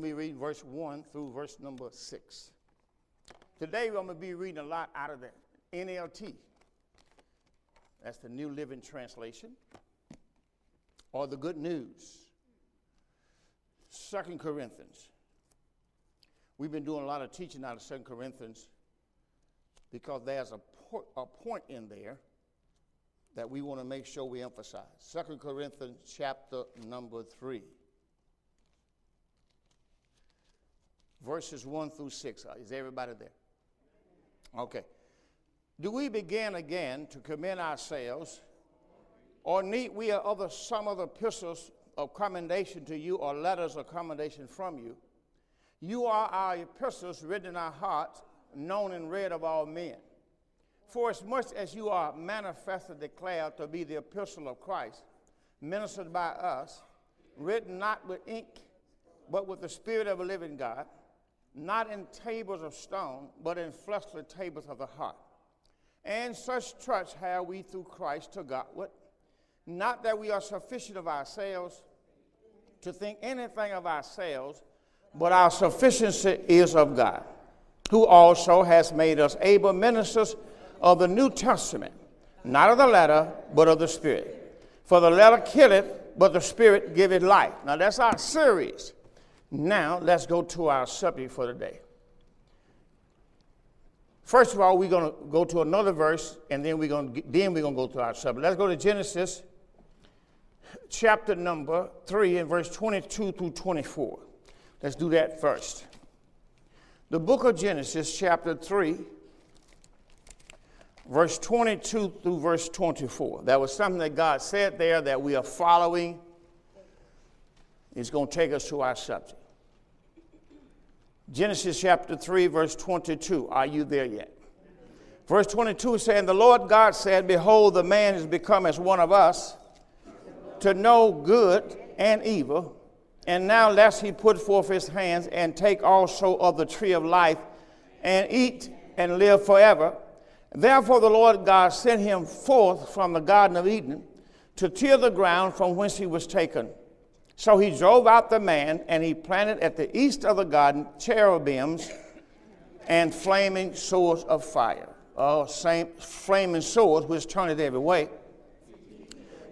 going to be reading verse 1 through verse number 6. Today, I'm going to be reading a lot out of the NLT. That's the New Living Translation, or the Good News. Second Corinthians. We've been doing a lot of teaching out of Second Corinthians because there's a, a point in there that we want to make sure we emphasize. Second Corinthians chapter number 3. Verses 1 through 6. Uh, is everybody there? Okay. Do we begin again to commend ourselves, or need we other, some other epistles of commendation to you, or letters of commendation from you? You are our epistles written in our hearts, known and read of all men. For as much as you are manifestly declared to be the epistle of Christ, ministered by us, written not with ink, but with the Spirit of a living God, not in tables of stone, but in fleshly tables of the heart. And such trust have we through Christ to Godward. Not that we are sufficient of ourselves to think anything of ourselves, but our sufficiency is of God, who also has made us able ministers of the New Testament, not of the letter, but of the Spirit. For the letter killeth, but the Spirit giveth life. Now that's our series. Now let's go to our subject for today. First of all, we're going to go to another verse, and then we're going to then we're going to go to our subject. Let's go to Genesis, chapter number three, and verse 22 through 24. Let's do that first. The book of Genesis, chapter 3, verse 22 through verse 24. That was something that God said there that we are following. It's going to take us to our subject. Genesis chapter 3, verse 22. Are you there yet? Verse 22 is saying, The Lord God said, Behold, the man is become as one of us to know good and evil. And now lest he put forth his hands and take also of the tree of life and eat and live forever. Therefore the Lord God sent him forth from the Garden of Eden to till the ground from whence he was taken. So he drove out the man, and he planted at the east of the garden cherubims and flaming swords of fire. Oh, same flaming swords which turneth every way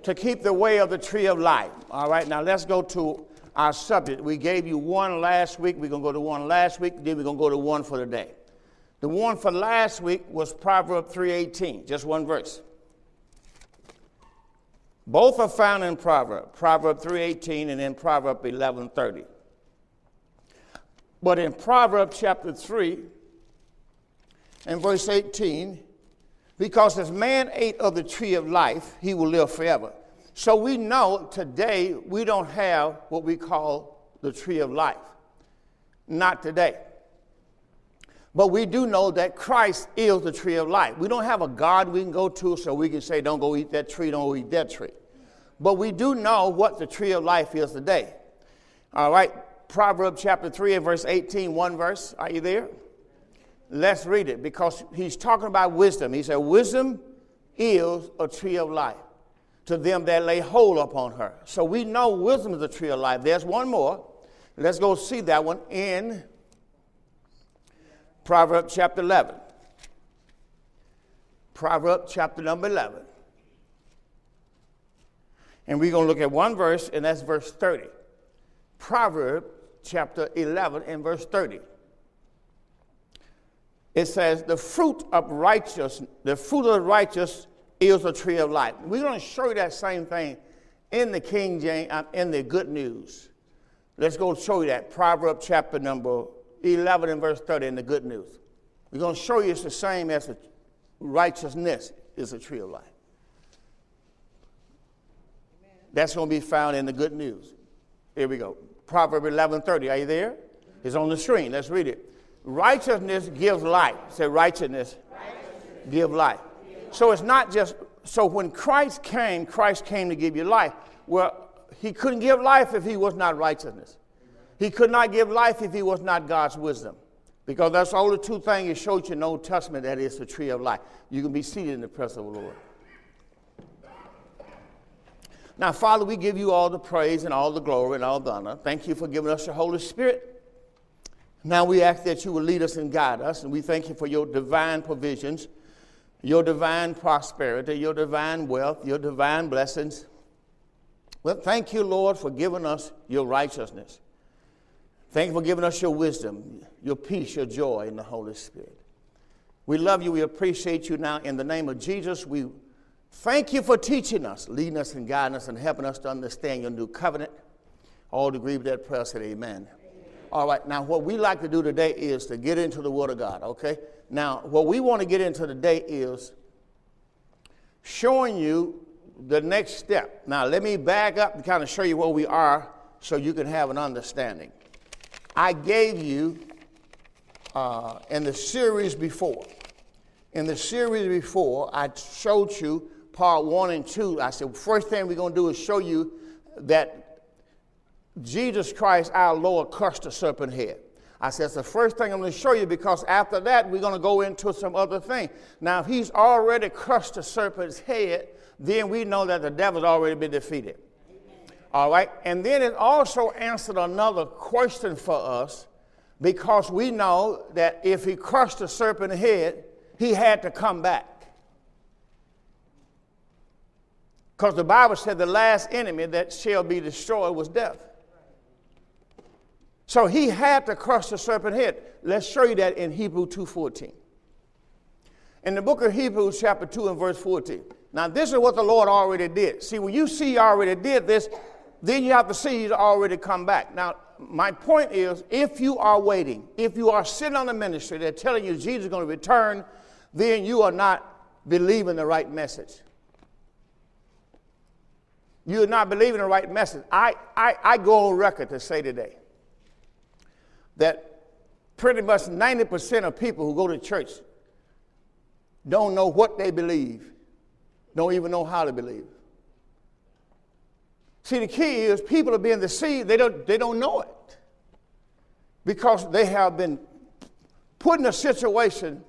to keep the way of the tree of life. All right, now let's go to our subject. We gave you one last week. We're going to go to one last week. Then we're going to go to one for today. The one for last week was Proverbs 3.18, just one verse. Both are found in Proverb, Proverb 3:18 and in Proverb 11:30. But in Proverb chapter 3 and verse 18, because as man ate of the tree of life, he will live forever. So we know today we don't have what we call the tree of life. Not today. But we do know that Christ is the tree of life. We don't have a God we can go to so we can say, don't go eat that tree, don't eat that tree. But we do know what the tree of life is today. All right, Proverbs chapter 3 and verse 18, one verse. Are you there? Let's read it because he's talking about wisdom. He said, Wisdom is a tree of life to them that lay hold upon her. So we know wisdom is a tree of life. There's one more. Let's go see that one in Proverbs chapter 11. Proverbs chapter number 11. And we're going to look at one verse, and that's verse 30. Proverb chapter 11 and verse 30. It says, The fruit of righteous, the fruit of the righteous is a tree of life. We're going to show you that same thing in the King James, uh, in the good news. Let's go show you that. Proverb chapter number 11 and verse 30 in the good news. We're going to show you it's the same as the righteousness is a tree of life. That's going to be found in the good news. Here we go. Proverb 11:30. Are you there? It's on the screen. Let's read it. Righteousness gives life. Say righteousness, righteousness. give life. So it's not just so when Christ came, Christ came to give you life. Well, he couldn't give life if he was not righteousness. He could not give life if he was not God's wisdom. Because that's all the two things it showed you in the Old Testament that is the tree of life. You can be seated in the presence of the Lord. Now, Father, we give you all the praise and all the glory and all the honor. Thank you for giving us your Holy Spirit Now we ask that you will lead us and guide us, and we thank you for your divine provisions, your divine prosperity, your divine wealth, your divine blessings. Well, thank you, Lord, for giving us your righteousness. Thank you for giving us your wisdom, your peace, your joy in the Holy Spirit. We love you. We appreciate you now. In the name of Jesus, we thank you for teaching us, leading us and guiding us, and helping us to understand your new covenant. All agree with that prayer, said amen. All right, now what we like to do today is to get into the Word of God, okay? Now, what we want to get into today is showing you the next step. Now, let me back up and kind of show you where we are so you can have an understanding. I gave you uh, in the series before. In the series before, I showed you part one and two. I said, first thing we're going to do is show you that Jesus Christ, our Lord, crushed the serpent head. I said, it's the first thing I'm going to show you because after that, we're going to go into some other thing. Now, if he's already crushed the serpent's head, then we know that the devil's already been defeated. All right? And then it also answered another question for us because we know that if he crushed the serpent's head, he had to come back. Because the Bible said the last enemy that shall be destroyed was death. So he had to crush the serpent head. Let's show you that in Hebrew 2.14. In the book of Hebrews chapter 2 and verse 14. Now this is what the Lord already did. See, when you see he already did this, then you have to see he's already come back. Now, my point is, if you are waiting, if you are sitting on the ministry, they're telling you Jesus is going to return, then you are not believing the right message. You're not believing the right message. I, I, I go on record to say today that pretty much 90% of people who go to church don't know what they believe, don't even know how to believe. See, the key is people are being deceived, they don't, they don't know it because they have been put in a situation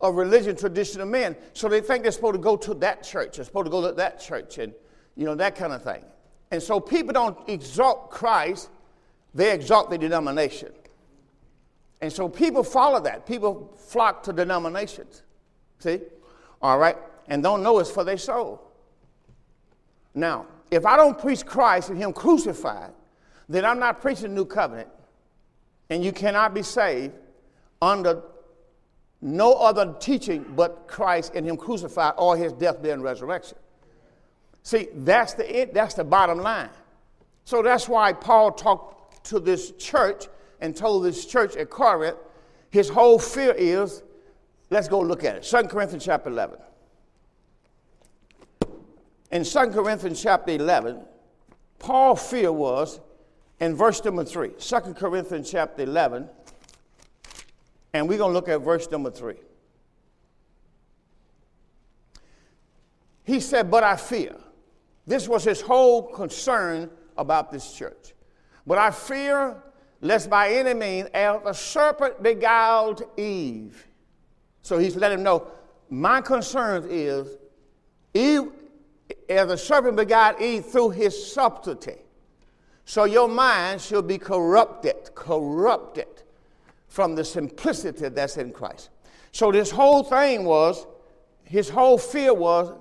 of religion, tradition of men. So they think they're supposed to go to that church, they're supposed to go to that church, and you know, that kind of thing. And so people don't exalt Christ, they exalt the denomination. And so people follow that. People flock to denominations. See? All right? And don't know it's for their soul. Now, if I don't preach Christ and Him crucified, then I'm not preaching the new covenant. And you cannot be saved under no other teaching but Christ and Him crucified or His death, burial, and resurrection. See, that's the, that's the bottom line. So that's why Paul talked to this church and told this church at Corinth, his whole fear is, let's go look at it. 2 Corinthians chapter 11. In 2 Corinthians chapter 11, Paul's fear was in verse number 3. 2 Corinthians chapter 11, and we're going to look at verse number 3. He said, But I fear. This was his whole concern about this church. But I fear lest by any means, as the serpent beguiled Eve. So he's letting him know, my concern is, Eve, as the serpent beguiled Eve through his subtlety. So your mind should be corrupted, corrupted from the simplicity that's in Christ. So this whole thing was, his whole fear was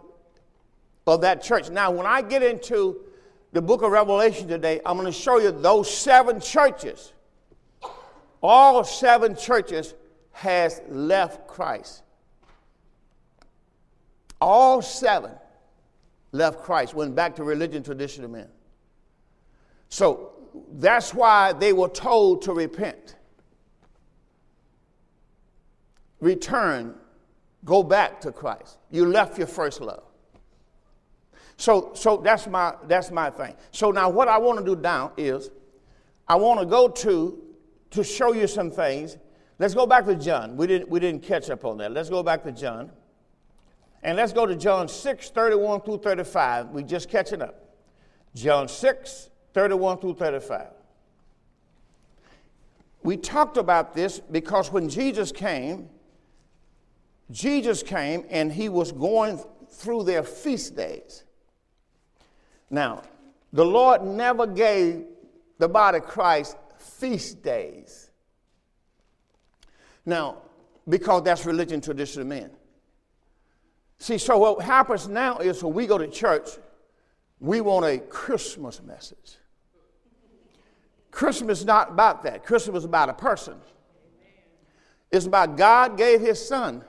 of that church. Now, when I get into the book of Revelation today, I'm going to show you those seven churches. All seven churches has left Christ. All seven left Christ, went back to religion, tradition of men. So that's why they were told to repent. Return, go back to Christ. You left your first love. So, so that's my that's my thing. So now what I want to do now is I want to go to to show you some things. Let's go back to John. We didn't we didn't catch up on that. Let's go back to John. And let's go to John 6, 31 through 35. We're just catching up. John 6, 31 through 35. We talked about this because when Jesus came, Jesus came and he was going through their feast days. Now, the Lord never gave the body of Christ feast days. Now, because that's religion, tradition of men. See, so what happens now is when we go to church, we want a Christmas message. Christmas is not about that. Christmas is about a person. It's about God gave his son.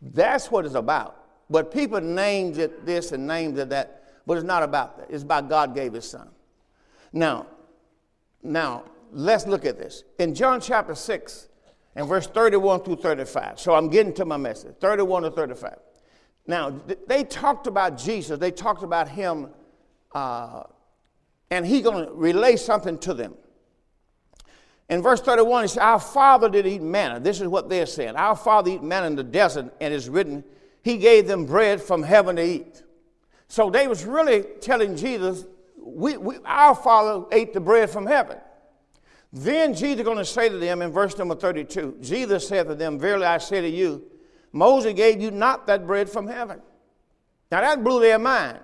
That's what it's about. But people named it this and named it that, but it's not about that. It's about God gave his son. Now, now let's look at this. In John chapter 6 and verse 31 through 35. So I'm getting to my message. 31 to 35. Now, they talked about Jesus. They talked about him, uh, and he going to relay something to them. In verse 31, he said, Our father did eat manna. This is what they're saying. Our father eat manna in the desert, and it's written, He gave them bread from heaven to eat. So they was really telling Jesus, we, we, our father ate the bread from heaven. Then Jesus is going to say to them in verse number 32, Jesus said to them, Verily I say to you, Moses gave you not that bread from heaven. Now that blew their minds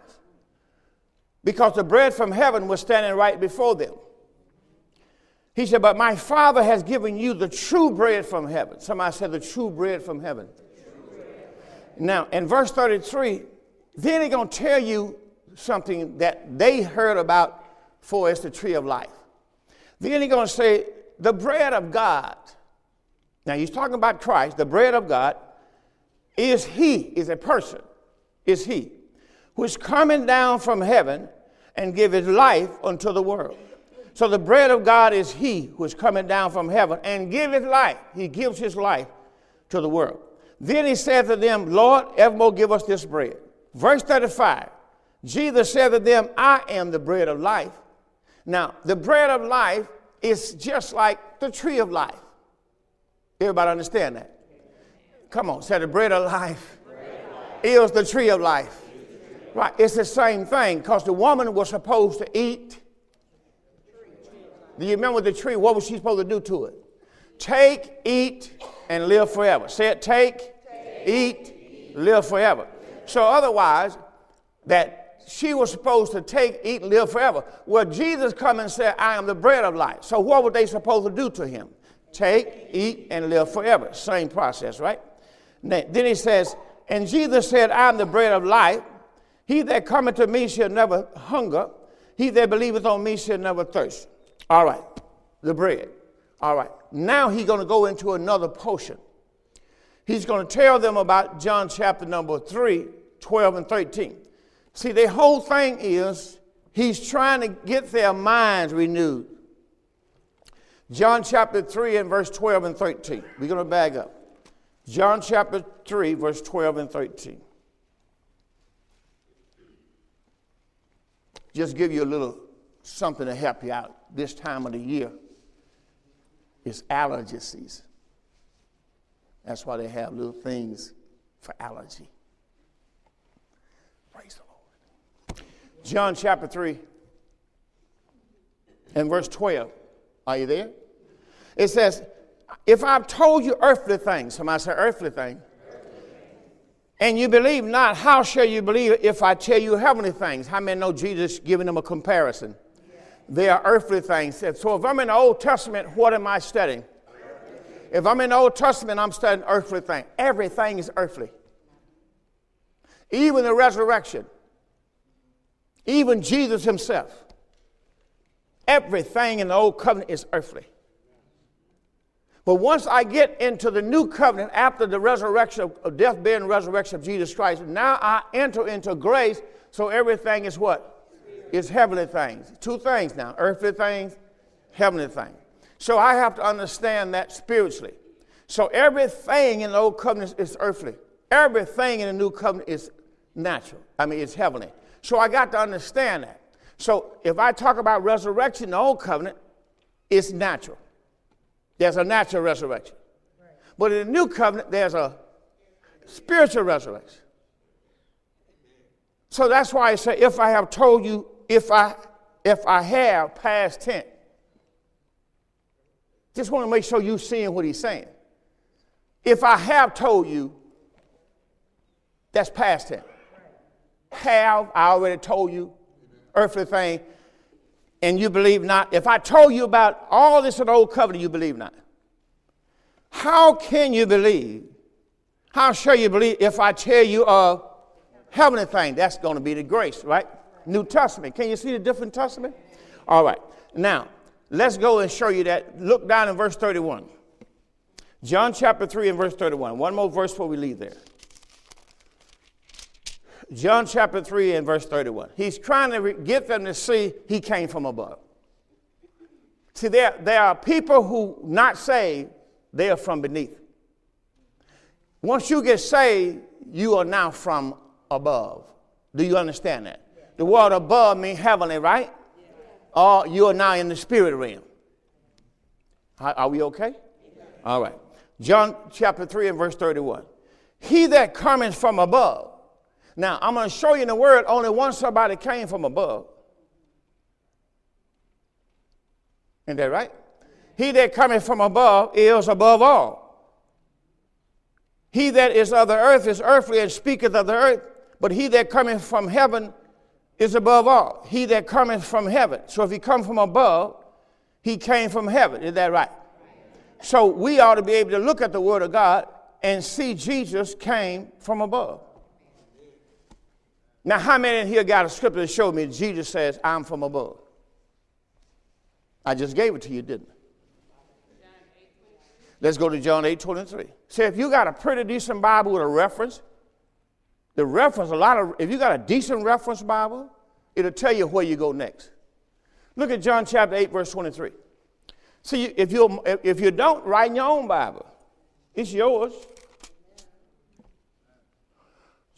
because the bread from heaven was standing right before them. He said, But my Father has given you the true bread from heaven. Somebody said, The true bread from heaven. Now, in verse 33, then he's going to tell you something that they heard about for us the tree of life. Then he's going to say, The bread of God. Now, he's talking about Christ, the bread of God. Is he, is a person, is he, who is coming down from heaven and give his life unto the world. So the bread of God is he who is coming down from heaven and give his life. He gives his life to the world. Then he said to them, Lord, evermore give us this bread. Verse 35, Jesus said to them, I am the bread of life. Now, the bread of life is just like the tree of life. Everybody understand that? Come on, say the bread of life, bread of life. is the tree of life. Right, it's the same thing because the woman was supposed to eat do you remember the tree? What was she supposed to do to it? Take, eat, and live forever. Say it take, take eat, eat, live forever. So, otherwise, that she was supposed to take, eat, and live forever. Well, Jesus come and said, I am the bread of life. So, what were they supposed to do to him? Take, eat, and live forever. Same process, right? Then he says, And Jesus said, I am the bread of life. He that cometh to me shall never hunger. He that believeth on me shall never thirst. All right, the bread. All right, now he's going to go into another portion. He's going to tell them about John chapter number 3, 12 and 13. See, the whole thing is he's trying to get their minds renewed. John chapter 3 and verse 12 and 13. We're going to bag up. John chapter 3, verse 12 and 13. Just give you a little something to help you out this time of the year is allergy season. That's why they have little things for allergy. Praise the Lord. John chapter 3 and verse 12. Are you there? It says, If I've told you earthly things, somebody say earthly thing, and you believe not, how shall you believe if I tell you heavenly things? How many know Jesus giving them a comparison? They are earthly things. So if I'm in the Old Testament, what am I studying? If I'm in the Old Testament, I'm studying earthly things. Everything is earthly. Even the resurrection. Even Jesus himself. Everything in the Old Covenant is earthly. But once I get into the new covenant after the resurrection of death, burial, and resurrection of Jesus Christ, now I enter into grace, so everything is what? is heavenly things. Two things now earthly things, heavenly things. So I have to understand that spiritually. So everything in the old covenant is earthly, everything in the new covenant is natural. I mean, it's heavenly. So I got to understand that. So if I talk about resurrection in the old covenant, it's natural. There's a natural resurrection. But in the new covenant, there's a spiritual resurrection. So that's why I say, if I have told you if I if I have past tense. Just want to make sure you're seeing what he's saying. If I have told you, that's past tense. Have, I already told you, earthly thing, and you believe not. If I told you about all this in the old covenant, you believe not. How can you believe? How shall you believe if I tell you of heavenly thing? That's going to be the grace, right? New Testament. Can you see the different testament? All right. Now, let's go and show you that. Look down in verse 31. John chapter 3 and verse 31. One more verse before we leave there. John chapter 3 and verse 31. He's trying to get them to see he came from above. See, there, there are people who not saved, they are from beneath. Once you get saved, you are now from above. Do you understand that? The word above means heavenly, right? Or you are now in the spirit realm. Are we okay? All right. John chapter 3 and verse 31. He that cometh from above. Now, I'm going to show you in the word only one somebody came from above. Isn't that right? He that cometh from above is above all. He that is of the earth is earthly and speaketh of the earth, but he that cometh from heaven is above all. He that cometh from heaven. So if he come from above, he came from heaven. Is that right? So we ought to be able to look at the Word of God and see Jesus came from above. Now, how many in here got a scripture that showed me Jesus says, I'm from above? I just gave it to you, didn't I? Let's go to John 8 23. Say, if you got a pretty decent Bible with a reference, the reference, a lot of, if you got a decent reference Bible, it'll tell you where you go next. Look at John chapter 8, verse 23. See, if you, if you don't, write in your own Bible. It's yours.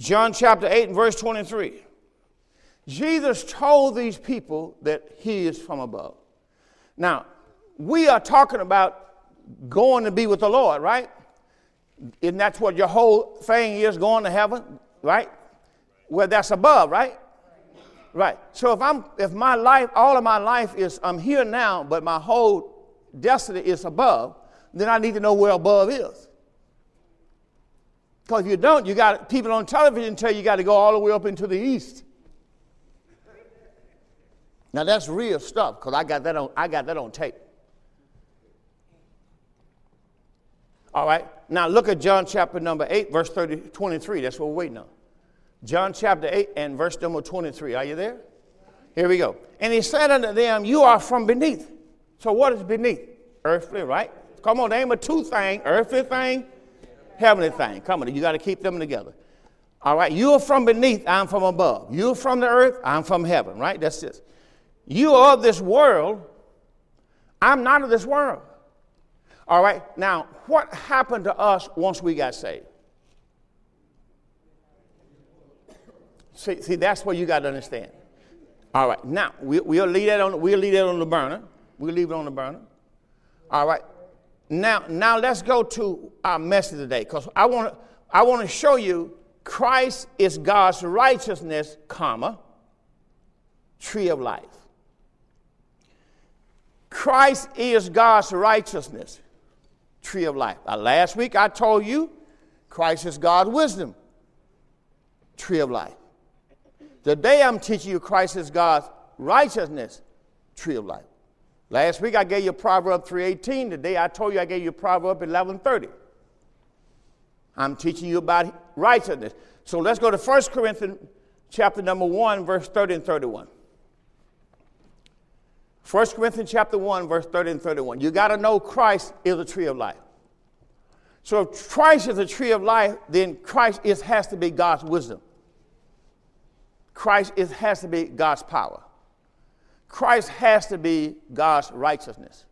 John chapter 8 and verse 23. Jesus told these people that he is from above. Now, we are talking about going to be with the Lord, right? And that's what your whole thing is going to heaven, right? Well, that's above, right? Right. So if I'm if my life, all of my life is I'm here now, but my whole destiny is above, then I need to know where above is. Because if you don't, you got people on television tell you you got to go all the way up into the east. Now that's real stuff because I got that on I got that on tape. All right. Now look at John chapter number 8, verse 30, 23. That's what we're waiting on. John chapter 8 and verse number 23. Are you there? Here we go. And he said unto them, You are from beneath. So what is beneath? Earthly, right? Come on, name a two thing, earthly thing, heavenly thing. Come on, you got to keep them together. All right, you are from beneath, I'm from above. You're from the earth, I'm from heaven, right? That's this. You are of this world, I'm not of this world. All right, now, what happened to us once we got saved? See, see that's what you got to understand. All right, now, we, we'll, leave that on, we'll leave that on the burner. We'll leave it on the burner. All right, now, now let's go to our message today because I want to I want to show you Christ is God's righteousness, comma, tree of life. Christ is God's righteousness tree of life. Now, last week I told you Christ is God's wisdom, tree of life. Today I'm teaching you Christ is God's righteousness, tree of life. Last week I gave you Proverb 3.18. Today I told you I gave you Proverb 11.30. I'm teaching you about righteousness. So let's go to 1 Corinthians chapter number 1, verse 30 and 31. 1 Corinthians chapter 1, verse 30 and 31. You got to know Christ is a tree of life. So if Christ is a tree of life, then Christ is, has to be God's wisdom. Christ is, has to be God's power. Christ has to be God's righteousness.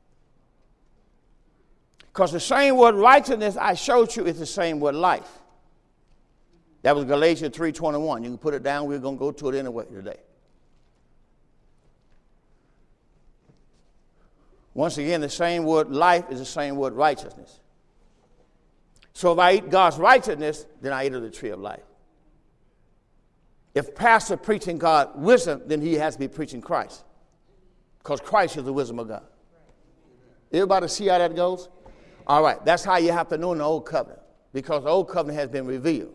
Because the same word righteousness I showed you is the same word life. That was Galatians 3.21. You can put it down. We're going to go to it anyway today. Once again, the same word life is the same word righteousness. So if I eat God's righteousness, then I eat of the tree of life. If pastor preaching God wisdom, then he has to be preaching Christ. Because Christ is the wisdom of God. Everybody see how that goes? All right, that's how you have to know in the old covenant. Because the old covenant has been revealed.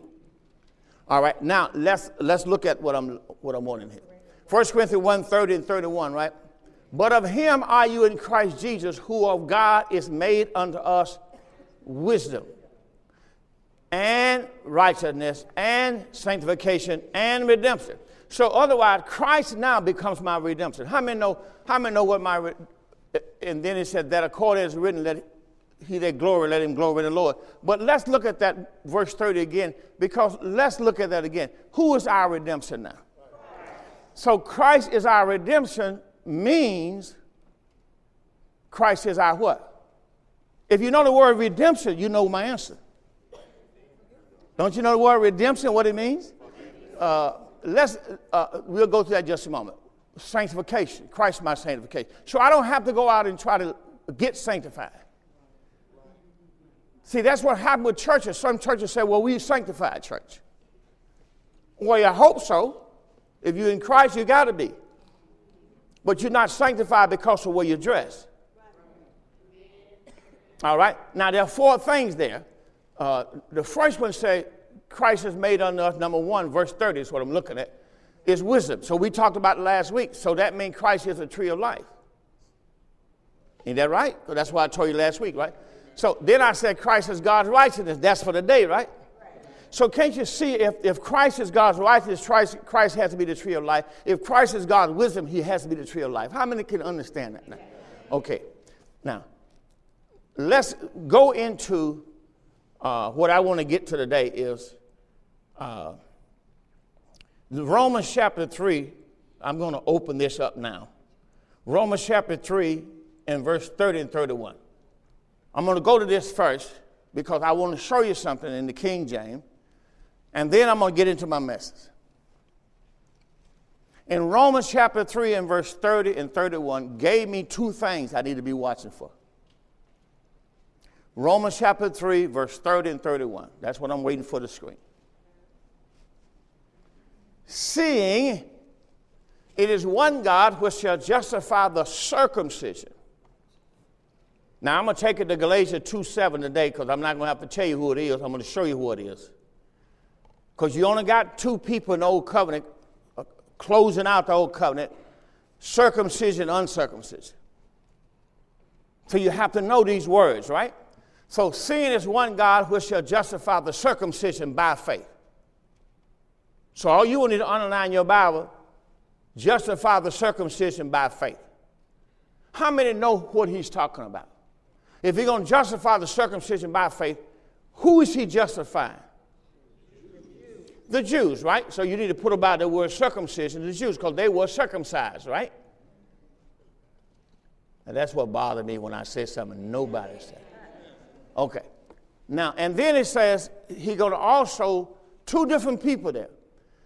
All right, now let's let's look at what I'm what I'm wanting here. 1 Corinthians 1, 30 and 31, right? But of him are you in Christ Jesus, who of God is made unto us wisdom and righteousness and sanctification and redemption. So otherwise, Christ now becomes my redemption. How many know? How many know what my? Re- and then he said that according as written, let he that glory, let him glory in the Lord. But let's look at that verse 30 again, because let's look at that again. Who is our redemption now? So Christ is our redemption means Christ is our what? If you know the word redemption, you know my answer. Don't you know the word redemption, what it means? Uh, let's, uh, we'll go through that just a moment. Sanctification. Christ my sanctification. So I don't have to go out and try to get sanctified. See, that's what happened with churches. Some churches say, well, we sanctified church. Well, I hope so. If you're in Christ, you got to be. But you're not sanctified because of where you dress. All right? Now, there are four things there. Uh, the first one say Christ has made unto us, number one, verse 30 is what I'm looking at, is wisdom. So we talked about last week. So that means Christ is a tree of life. Ain't that right? That's why I told you last week, right? So then I said Christ is God's righteousness. That's for the day, right? So can't you see if, if Christ is God's righteousness, Christ, Christ has to be the tree of life. If Christ is God's wisdom, he has to be the tree of life. How many can understand that now? Okay. Now, let's go into uh, what I want to get to today is uh, Romans chapter 3. I'm going to open this up now. Romans chapter 3 and verse 30 and 31. I'm going to go to this first because I want to show you something in the King James, and then I'm going to get into my message. In Romans chapter 3 and verse 30 and 31, gave me two things I need to be watching for. Romans chapter 3, verse 30 and 31. That's what I'm waiting for the screen. Seeing it is one God which shall justify the circumcision. Now I'm going to take it to Galatians 2 7 today because I'm not going to have to tell you who it is. I'm going to show you who it is. Because you only got two people in the old covenant uh, closing out the old covenant circumcision, uncircumcision. So you have to know these words, right? So, seeing is one God which shall justify the circumcision by faith. So, all you will need to underline your Bible justify the circumcision by faith. How many know what he's talking about? If he's going to justify the circumcision by faith, who is he justifying? The Jews, right? So you need to put about the word circumcision, the Jews, because they were circumcised, right? And that's what bothered me when I said something nobody said. Okay. Now, and then it says he's going to also, two different people there.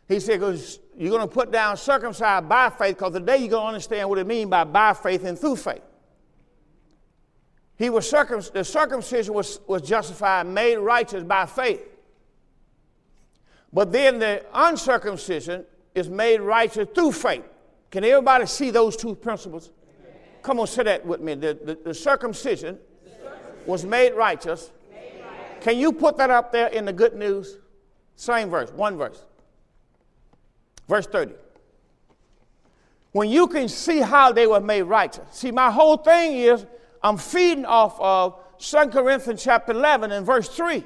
He said, because you're going to put down circumcised by faith, because today you're going to understand what it means by by faith and through faith. He was circum- the circumcision was, was justified, made righteous by faith. But then the uncircumcision is made righteous through faith. Can everybody see those two principles? Come on, say that with me. The, the, the circumcision was made righteous. Can you put that up there in the good news? Same verse, one verse. Verse 30. When you can see how they were made righteous. See, my whole thing is I'm feeding off of 2 Corinthians chapter 11 and verse 3.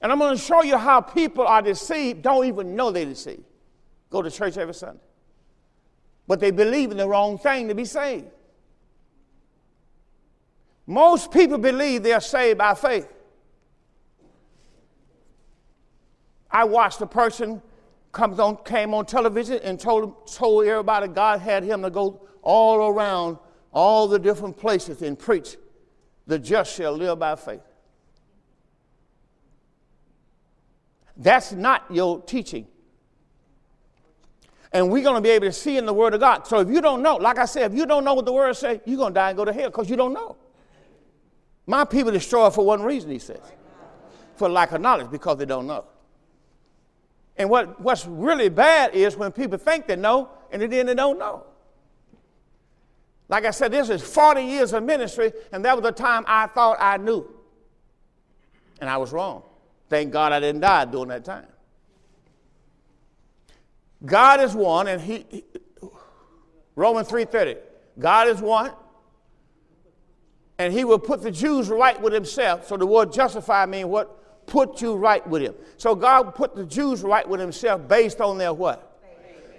And I'm going to show you how people are deceived, don't even know they're deceived. Go to church every Sunday. But they believe in the wrong thing to be saved. Most people believe they're saved by faith. I watched a person comes on, came on television and told, told everybody God had him to go all around all the different places and preach, the just shall live by faith. That's not your teaching. And we're going to be able to see in the Word of God. So if you don't know, like I said, if you don't know what the Word says, you're going to die and go to hell because you don't know. My people destroy for one reason, he says for lack of knowledge because they don't know. And what, what's really bad is when people think they know and then they don't know. Like I said, this is 40 years of ministry, and that was the time I thought I knew. And I was wrong. Thank God I didn't die during that time. God is one, and he, he Romans 3:30. God is one. And he will put the Jews right with himself. So the word justify means what? Put you right with him. So God put the Jews right with himself based on their what?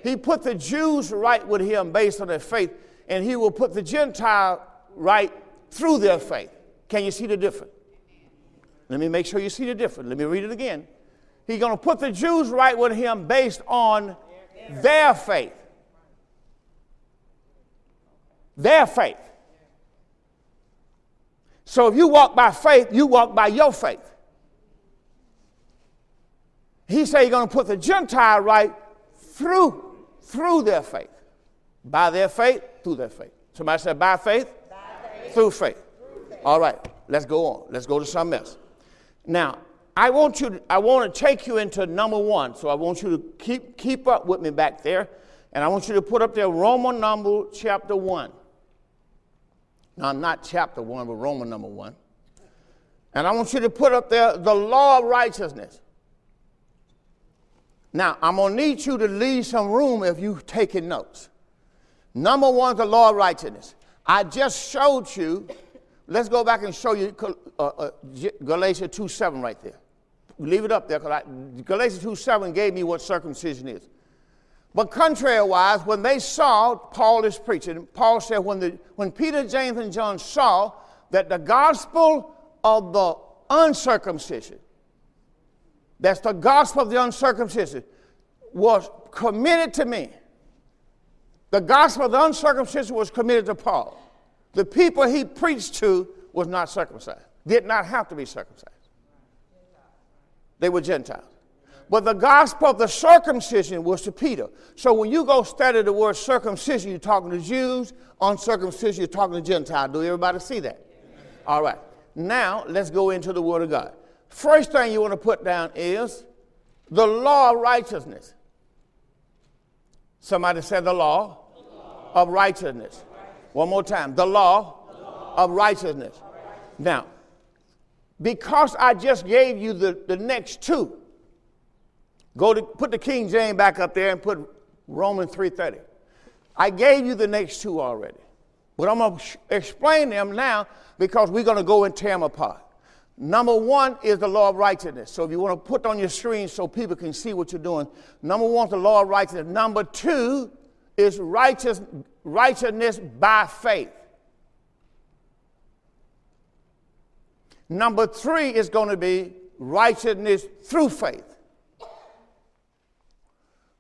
He put the Jews right with him based on their faith, and he will put the Gentile right through their faith. Can you see the difference? Let me make sure you see the difference. Let me read it again. He's going to put the Jews right with him based on their faith. Their faith. So if you walk by faith, you walk by your faith. He said he's going to put the Gentile right through, through their faith. By their faith, through their faith. Somebody said by faith, by faith. Through, faith. through faith. All right, let's go on. Let's go to something else. Now, I want you to, I want to take you into number one. So I want you to keep keep up with me back there. And I want you to put up there Roman number chapter one. Now, not chapter 1, but Roman number 1. And I want you to put up there the law of righteousness. Now, I'm going to need you to leave some room if you're taking notes. Number one, the law of righteousness. I just showed you, let's go back and show you uh, uh, Galatians 2 7 right there. Leave it up there because Galatians 2 7 gave me what circumcision is. But contrariwise, when they saw Paul is preaching, Paul said, when, the, when Peter, James, and John saw that the gospel of the uncircumcision, that's the gospel of the uncircumcision, was committed to me. The gospel of the uncircumcision was committed to Paul. The people he preached to was not circumcised, did not have to be circumcised. They were Gentiles. But the gospel of the circumcision was to Peter. So when you go study the word circumcision, you're talking to Jews. Uncircumcision, you're talking to Gentiles. Do everybody see that? All right. Now let's go into the word of God. First thing you want to put down is the law of righteousness. Somebody said the law, the law. of righteousness. One more time. The law, the law. of righteousness. Now, because I just gave you the, the next two, Go to put the King James back up there and put Romans 3:30. I gave you the next two already. But I'm going to explain them now because we're going to go and tear them apart. Number one is the law of righteousness. So if you want to put on your screen so people can see what you're doing, number one is the law of righteousness. Number two is righteous, righteousness by faith. Number three is going to be righteousness through faith.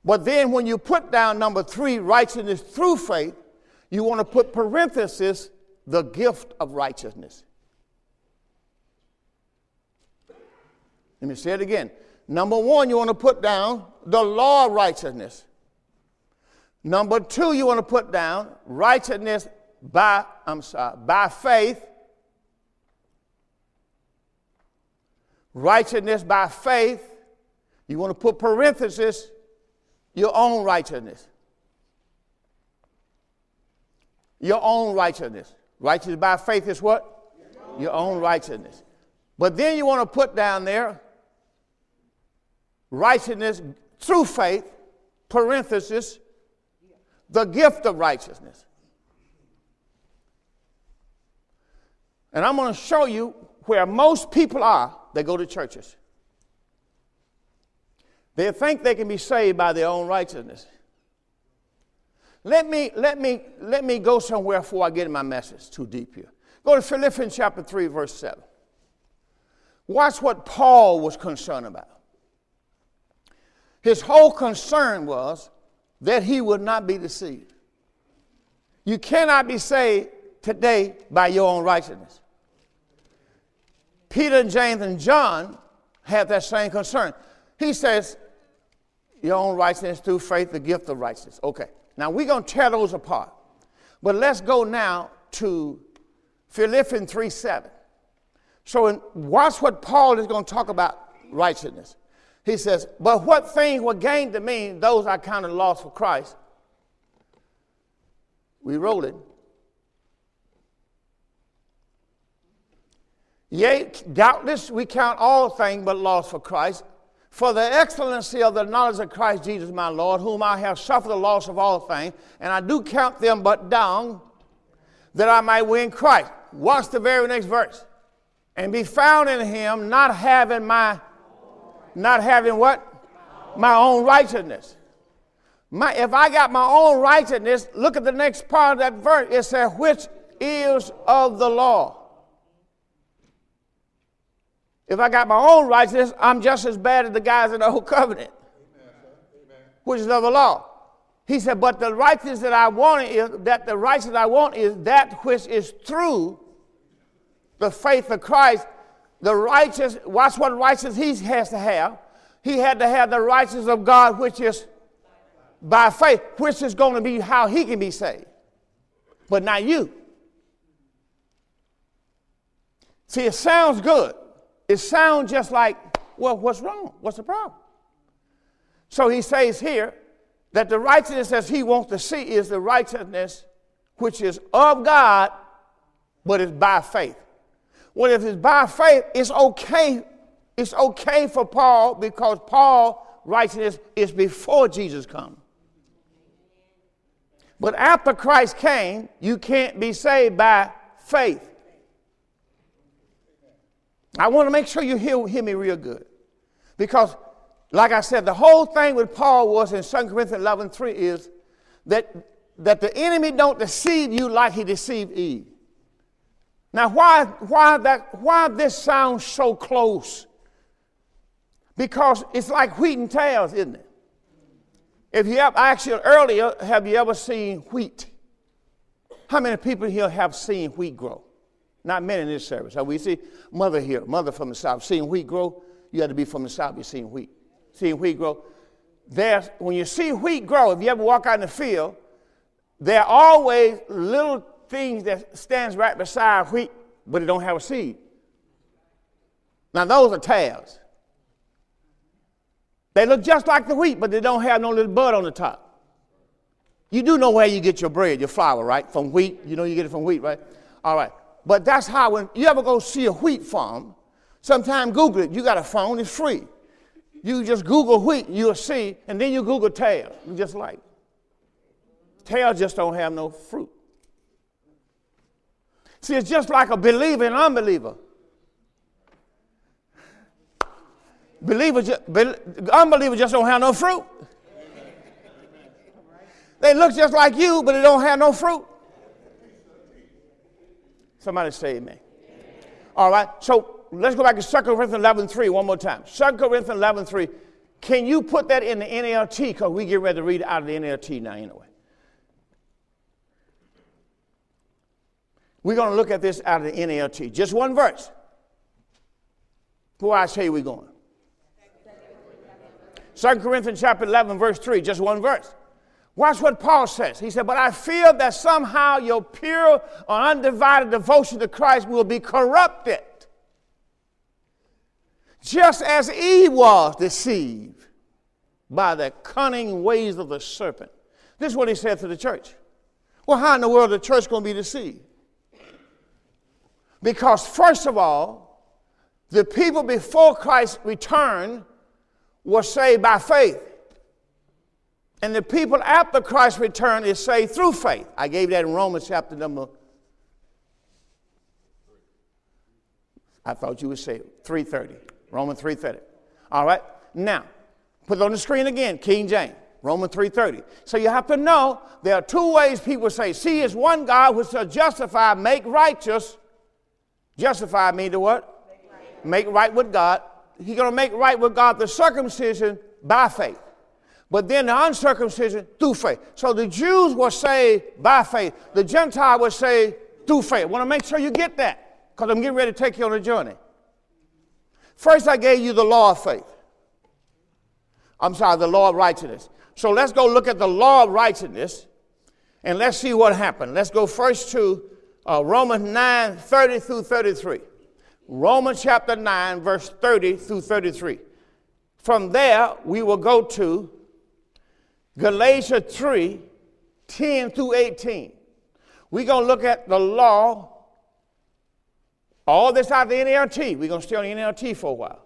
But then when you put down number three, righteousness through faith, you want to put parenthesis, the gift of righteousness. Let me say it again. Number one, you want to put down the law of righteousness. Number two, you want to put down righteousness by, I'm sorry, by faith. Righteousness by faith. You want to put parenthesis, your own righteousness. Your own righteousness. Righteousness by faith is what? Your own righteousness. But then you want to put down there righteousness through faith, parenthesis, the gift of righteousness. And I'm going to show you where most people are, they go to churches. They think they can be saved by their own righteousness. Let me, let me, let me go somewhere before I get in my message too deep here. Go to Philippians chapter 3, verse 7. Watch what Paul was concerned about. His whole concern was that he would not be deceived. You cannot be saved today by your own righteousness. Peter and James and John have that same concern. He says, your own righteousness through faith, the gift of righteousness. Okay. Now we're going to tear those apart. But let's go now to Philippians 3 7. So in, watch what Paul is going to talk about righteousness. He says, But what things were gained to me, those I counted lost for Christ. We roll it. Yea, doubtless we count all things but lost for Christ for the excellency of the knowledge of Christ Jesus my Lord, whom I have suffered the loss of all things, and I do count them but dung, that I might win Christ. Watch the very next verse. And be found in him, not having my, not having what? My own righteousness. My, if I got my own righteousness, look at the next part of that verse. It says, which is of the law. If I got my own righteousness, I'm just as bad as the guys in the old covenant, which is of the law. He said, but the righteousness that I want is that the righteousness I want is that which is through the faith of Christ. The righteous, watch what righteousness he has to have. He had to have the righteousness of God, which is by faith, which is going to be how he can be saved, but not you. See, it sounds good. It sounds just like, well, what's wrong? What's the problem? So he says here that the righteousness as he wants to see is the righteousness which is of God, but it's by faith. Well, if it's by faith, it's okay. It's okay for Paul because Paul righteousness is before Jesus comes. But after Christ came, you can't be saved by faith. I want to make sure you hear, hear me real good. Because, like I said, the whole thing with Paul was in 2 Corinthians 11 3 is that, that the enemy don't deceive you like he deceived Eve. Now, why, why, that, why this sounds so close? Because it's like wheat and tails, isn't it? If you have, you earlier, have you ever seen wheat? How many people here have seen wheat grow? Not many in this service. We see mother here, mother from the south, seeing wheat grow. You had to be from the south, you're seeing wheat. Seeing wheat grow. There's, when you see wheat grow, if you ever walk out in the field, there are always little things that stands right beside wheat, but it don't have a seed. Now those are tares. They look just like the wheat, but they don't have no little bud on the top. You do know where you get your bread, your flour, right? From wheat. You know you get it from wheat, right? All right. But that's how when you ever go see a wheat farm, sometime Google it. You got a phone, it's free. You just Google wheat, you'll see, and then you Google tail. You just like. Tail just don't have no fruit. See, it's just like a believer and unbeliever. Believers, be, unbelievers just don't have no fruit. They look just like you, but they don't have no fruit. Somebody say amen. All right, so let's go back to 2 Corinthians 11 3 one more time. 2 Corinthians 11 3. Can you put that in the NLT? Because we get ready to read out of the NLT now, anyway. We're going to look at this out of the NLT. Just one verse. Who I say we're going. 2 Corinthians chapter 11, verse 3, just one verse. Watch what Paul says. He said, But I feel that somehow your pure or undivided devotion to Christ will be corrupted, just as Eve was deceived by the cunning ways of the serpent. This is what he said to the church. Well, how in the world the church going to be deceived? Because, first of all, the people before Christ's return were saved by faith. And the people after Christ's return is saved through faith. I gave that in Romans chapter number. I thought you would say 330. Romans 330. All right. Now, put it on the screen again, King James. Romans 3:30. So you have to know there are two ways people say, see, is one God which shall justify, make righteous. Justify means to what? Make right. make right with God. He's going to make right with God the circumcision by faith. But then the uncircumcision through faith. So the Jews were saved by faith. The Gentile was saved through faith. I want to make sure you get that because I'm getting ready to take you on a journey. First, I gave you the law of faith. I'm sorry, the law of righteousness. So let's go look at the law of righteousness and let's see what happened. Let's go first to uh, Romans 9 30 through 33. Romans chapter 9, verse 30 through 33. From there, we will go to Galatians 3 10 through 18. We're going to look at the law, all this out of the NLT. We're going to stay on the NLT for a while.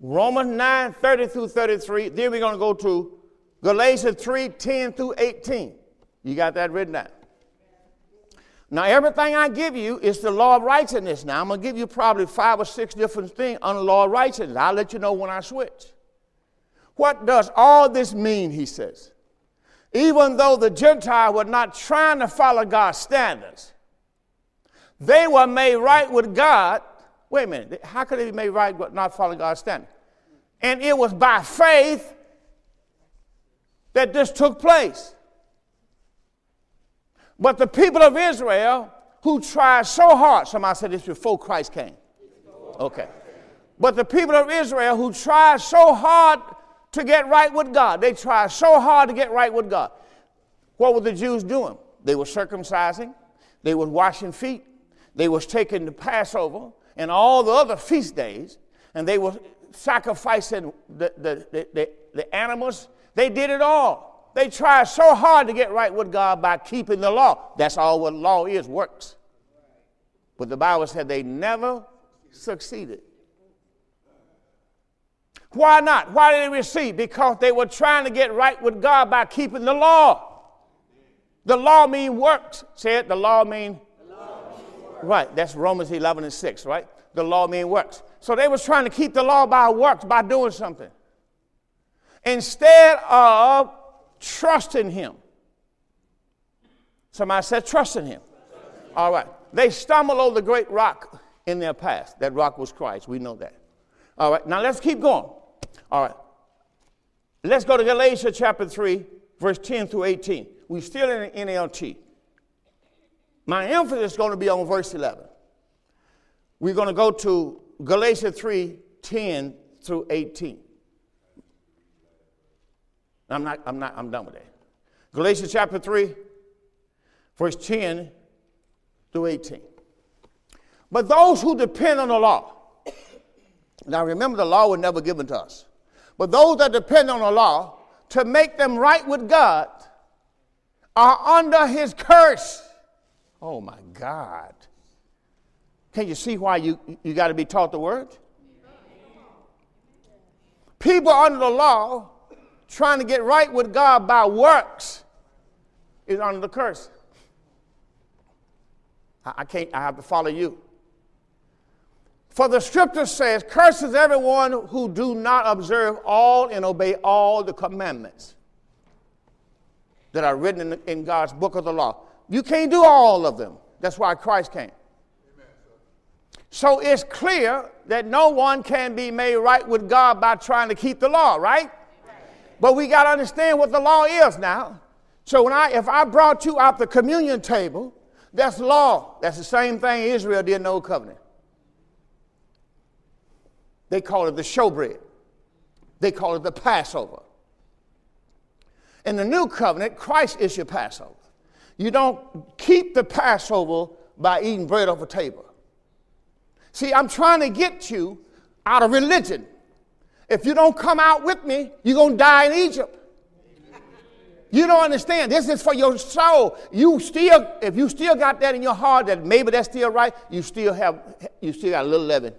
Romans 9 30 through 33. Then we're going to go to Galatians 3 10 through 18. You got that written down. Now, everything I give you is the law of righteousness. Now, I'm going to give you probably five or six different things on the law of righteousness. I'll let you know when I switch. What does all this mean, he says? Even though the Gentiles were not trying to follow God's standards, they were made right with God. Wait a minute, how could they be made right with not following God's standards? And it was by faith that this took place. But the people of Israel who tried so hard, somebody said this before Christ came. Okay. But the people of Israel who tried so hard to get right with God, they tried so hard to get right with God. What were the Jews doing? They were circumcising, they were washing feet, they was taking the Passover and all the other feast days, and they were sacrificing the, the, the, the, the animals. They did it all. They tried so hard to get right with God by keeping the law. That's all what law is, works. But the Bible said they never succeeded. Why not? Why did they receive? Because they were trying to get right with God by keeping the law. The law mean works. Say it, the law mean Right, that's Romans 11 and 6, right? The law mean works. So they was trying to keep the law by works, by doing something. Instead of trusting him. Somebody said, trusting him. All right. They stumbled over the great rock in their past. That rock was Christ. We know that. All right. Now let's keep going. All right. Let's go to Galatians chapter 3, verse 10 through 18. We're still in the NLT. My emphasis is going to be on verse 11. We're going to go to Galatians 3, 10 through 18. I'm not, I'm not, I'm done with that. Galatians chapter 3, verse 10 through 18. But those who depend on the law, now remember the law was never given to us, but those that depend on the law to make them right with God are under his curse. Oh my God. Can you see why you, you got to be taught the word? People under the law trying to get right with God by works is under the curse. I, I can't, I have to follow you. For the scripture says, Curses everyone who do not observe all and obey all the commandments that are written in, in God's book of the law. You can't do all of them. That's why Christ came. So it's clear that no one can be made right with God by trying to keep the law, right? But we got to understand what the law is now. So when I, if I brought you out the communion table, that's law. That's the same thing Israel did in the old covenant. They call it the showbread. They call it the Passover. In the new covenant, Christ is your Passover. You don't keep the Passover by eating bread off a table. See, I'm trying to get you out of religion. If you don't come out with me, you're going to die in Egypt. You don't understand. This is for your soul. You still, if you still got that in your heart that maybe that's still right, you still have, you still got a little leaven.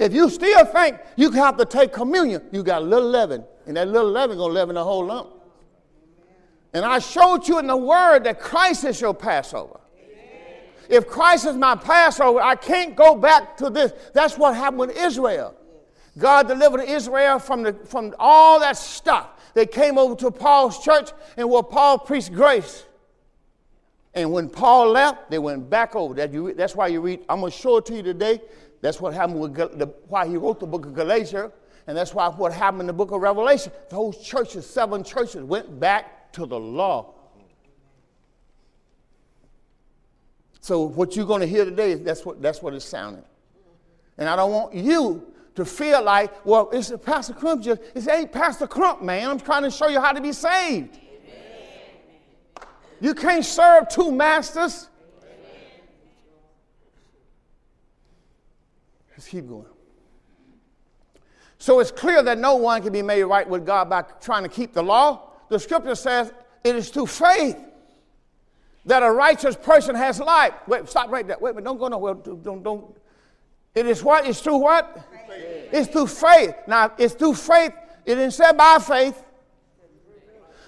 If you still think you have to take communion, you got a little leaven, and that little leaven gonna leaven the whole lump. And I showed you in the Word that Christ is your Passover. If Christ is my Passover, I can't go back to this. That's what happened with Israel. God delivered Israel from, the, from all that stuff. They came over to Paul's church and where Paul preached grace. And when Paul left, they went back over. That you, that's why you read, I'm going to show it to you today. That's what happened with the, why he wrote the book of Galatians. And that's why what happened in the book of Revelation. Those churches, seven churches, went back to the law. So what you're going to hear today, is that's what, that's what it's sounding. And I don't want you to feel like, well, it's Pastor Crump just, it ain't Pastor Crump, man. I'm trying to show you how to be saved. Amen. You can't serve two masters. Amen. Let's keep going. So it's clear that no one can be made right with God by trying to keep the law. The scripture says it is through faith that a righteous person has life. Wait, stop right there. Wait, but don't go nowhere. Don't, don't. It is what? It's through what? It's through faith. Now, it's through faith. It didn't say by faith.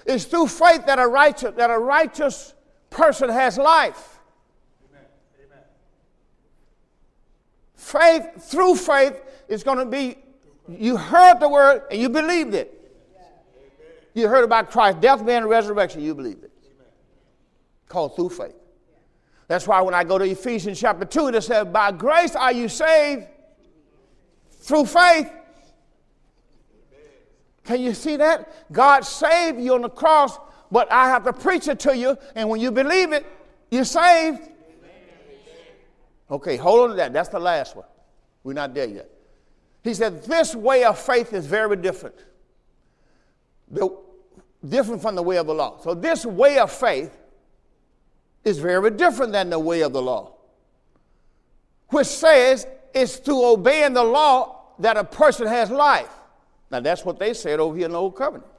It's through faith that a righteous, that a righteous person has life. Faith, through faith, is going to be you heard the word and you believed it. You heard about Christ's death, burial, and resurrection, you believed it. Called through faith. That's why when I go to Ephesians chapter 2, it says, By grace are you saved through faith. Can you see that? God saved you on the cross, but I have to preach it to you, and when you believe it, you're saved. Okay, hold on to that. That's the last one. We're not there yet. He said, This way of faith is very different. The, different from the way of the law. So, this way of faith is very different than the way of the law, which says it's through obeying the law that a person has life. Now, that's what they said over here in the Old Covenant.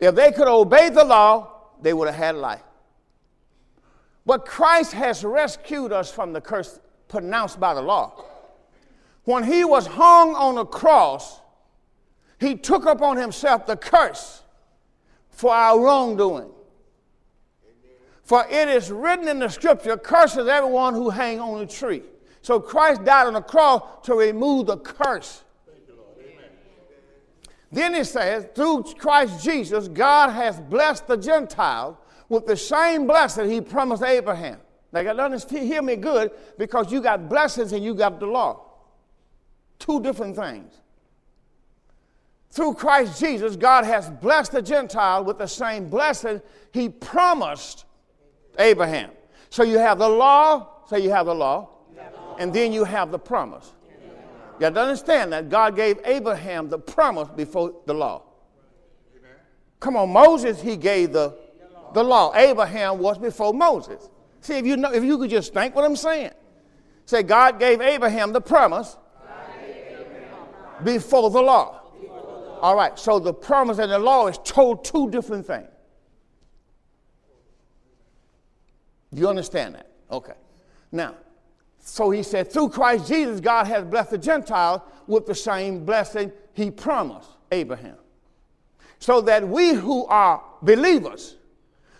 If they could obey the law, they would have had life. But Christ has rescued us from the curse pronounced by the law. When he was hung on the cross, he took upon himself the curse for our wrongdoing. For it is written in the scripture, curses everyone who hang on a tree. So Christ died on the cross to remove the curse. Then it says, through Christ Jesus, God has blessed the Gentiles with the same blessing he promised Abraham. Now, you got to understand, hear me good because you got blessings and you got the law. Two different things. Through Christ Jesus, God has blessed the Gentile with the same blessing he promised Abraham. So you have the law, say you have the law, and then you have the promise. You have to understand that God gave Abraham the promise before the law. Come on, Moses, he gave the, the law. Abraham was before Moses. See, if you, know, if you could just think what I'm saying. Say, God gave Abraham the promise before the law. All right, so the promise and the law is told two different things. Do you understand that? Okay. Now, so he said, through Christ Jesus, God has blessed the Gentiles with the same blessing he promised Abraham. So that we who are believers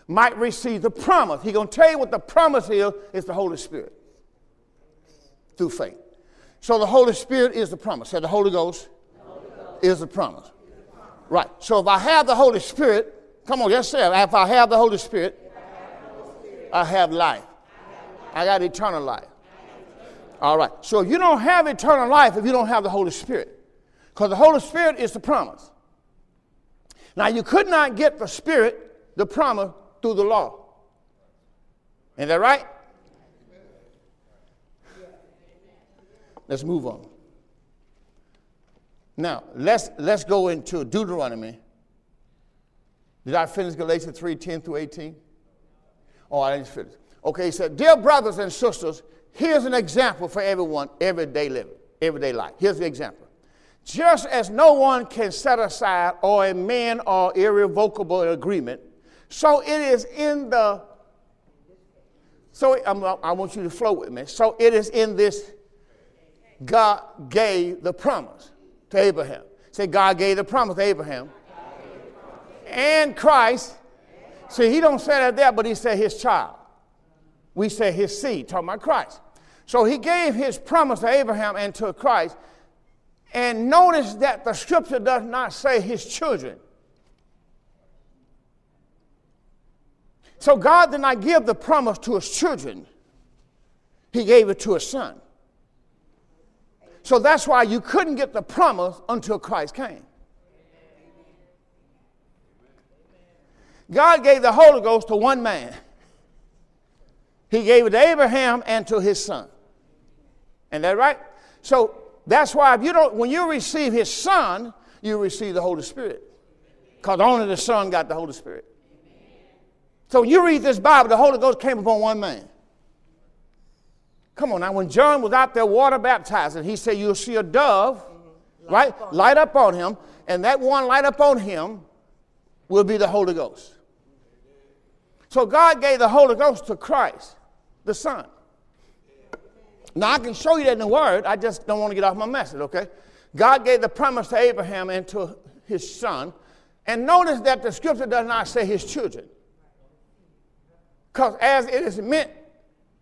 might receive the promise. He's going to tell you what the promise is, is the Holy Spirit through faith. So the Holy Spirit is the promise. Say the Holy Ghost, the Holy Ghost is the promise. Right. So if I have the Holy Spirit, come on, say it. If I have the Holy Spirit, I have, Spirit, I have life. I, have life. I got eternal life. All right. So if you don't have eternal life if you don't have the Holy Spirit. Because the Holy Spirit is the promise. Now, you could not get the Spirit, the promise, through the law. Is that right? Let's move on. Now, let's, let's go into Deuteronomy. Did I finish Galatians 3 10 through 18? Oh, I didn't finish. Okay, he said, Dear brothers and sisters, Here's an example for everyone, everyday living, everyday life. Here's the example. Just as no one can set aside or amend or irrevocable agreement, so it is in the, so I'm, I want you to flow with me. So it is in this, God gave the promise to Abraham. Say, God gave the promise to Abraham. And Christ. See, he don't say that there, but he said his child. We say his seed, talking about Christ. So he gave his promise to Abraham and to Christ. And notice that the scripture does not say his children. So God did not give the promise to his children, he gave it to his son. So that's why you couldn't get the promise until Christ came. God gave the Holy Ghost to one man. He gave it to Abraham and to his son. Isn't that right? So that's why if you don't, when you receive his son, you receive the Holy Spirit. Because only the Son got the Holy Spirit. So when you read this Bible, the Holy Ghost came upon one man. Come on now, when John was out there water baptizing, he said, You'll see a dove, mm-hmm. right? Light up, light up on him, and that one light up on him will be the Holy Ghost. So God gave the Holy Ghost to Christ, the Son. Now, I can show you that in the Word. I just don't want to get off my message, okay? God gave the promise to Abraham and to his son. And notice that the scripture does not say his children. Because as it is meant,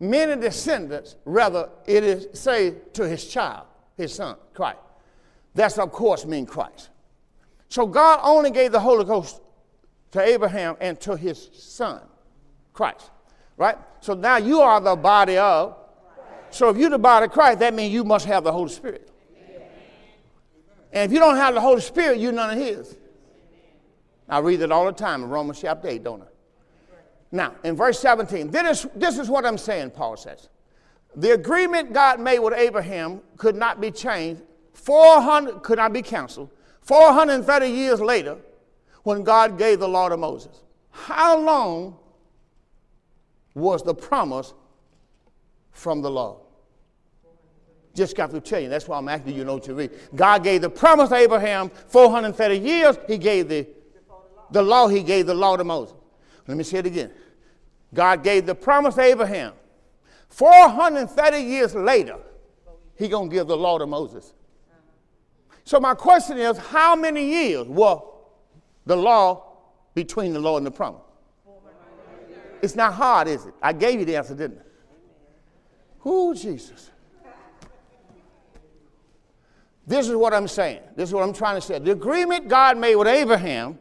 many descendants, rather, it is say to his child, his son, Christ. That's, of course, mean Christ. So God only gave the Holy Ghost to Abraham and to his son, Christ. Right? So now you are the body of. So if you're the body of Christ, that means you must have the Holy Spirit. And if you don't have the Holy Spirit, you're none of His. I read it all the time in Romans chapter 8, don't I? Now, in verse 17, this is, this is what I'm saying, Paul says. The agreement God made with Abraham could not be changed, 400 could not be canceled. 430 years later, when God gave the law to Moses. How long was the promise from the law? Just got to tell you. That's why I'm asking you know to read. God gave the promise to Abraham 430 years. He gave the, the law. He gave the law to Moses. Let me say it again. God gave the promise to Abraham. 430 years later, he going to give the law to Moses. So my question is, how many years were the law between the law and the promise? It's not hard, is it? I gave you the answer, didn't I? Who, Jesus. This is what I'm saying. This is what I'm trying to say. The agreement God made with Abraham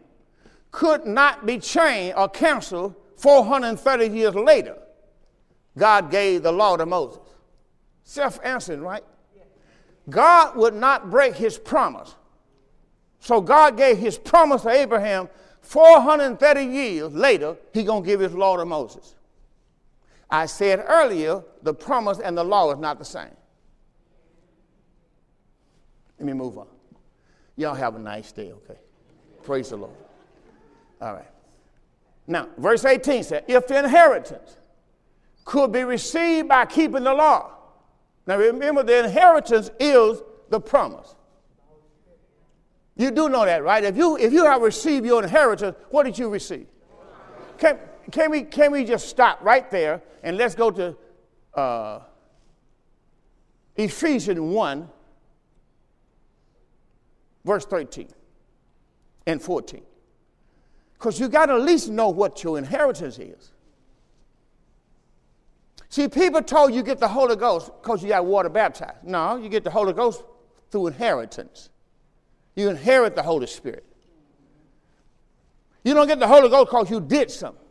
could not be changed or canceled 430 years later. God gave the law to Moses. Self answering, right? God would not break his promise. So God gave his promise to Abraham 430 years later, he going to give his law to Moses. I said earlier, the promise and the law is not the same. Let me move on. Y'all have a nice day, okay? Praise the Lord. All right. Now, verse 18 says, if the inheritance could be received by keeping the law. Now remember, the inheritance is the promise. You do know that, right? If you if you have received your inheritance, what did you receive? Can, can we can we just stop right there and let's go to uh, Ephesians 1, verse 13 and 14. Because you got to at least know what your inheritance is. See, people told you get the Holy Ghost because you got water baptized. No, you get the Holy Ghost through inheritance. You inherit the Holy Spirit. You don't get the Holy Ghost because you did something.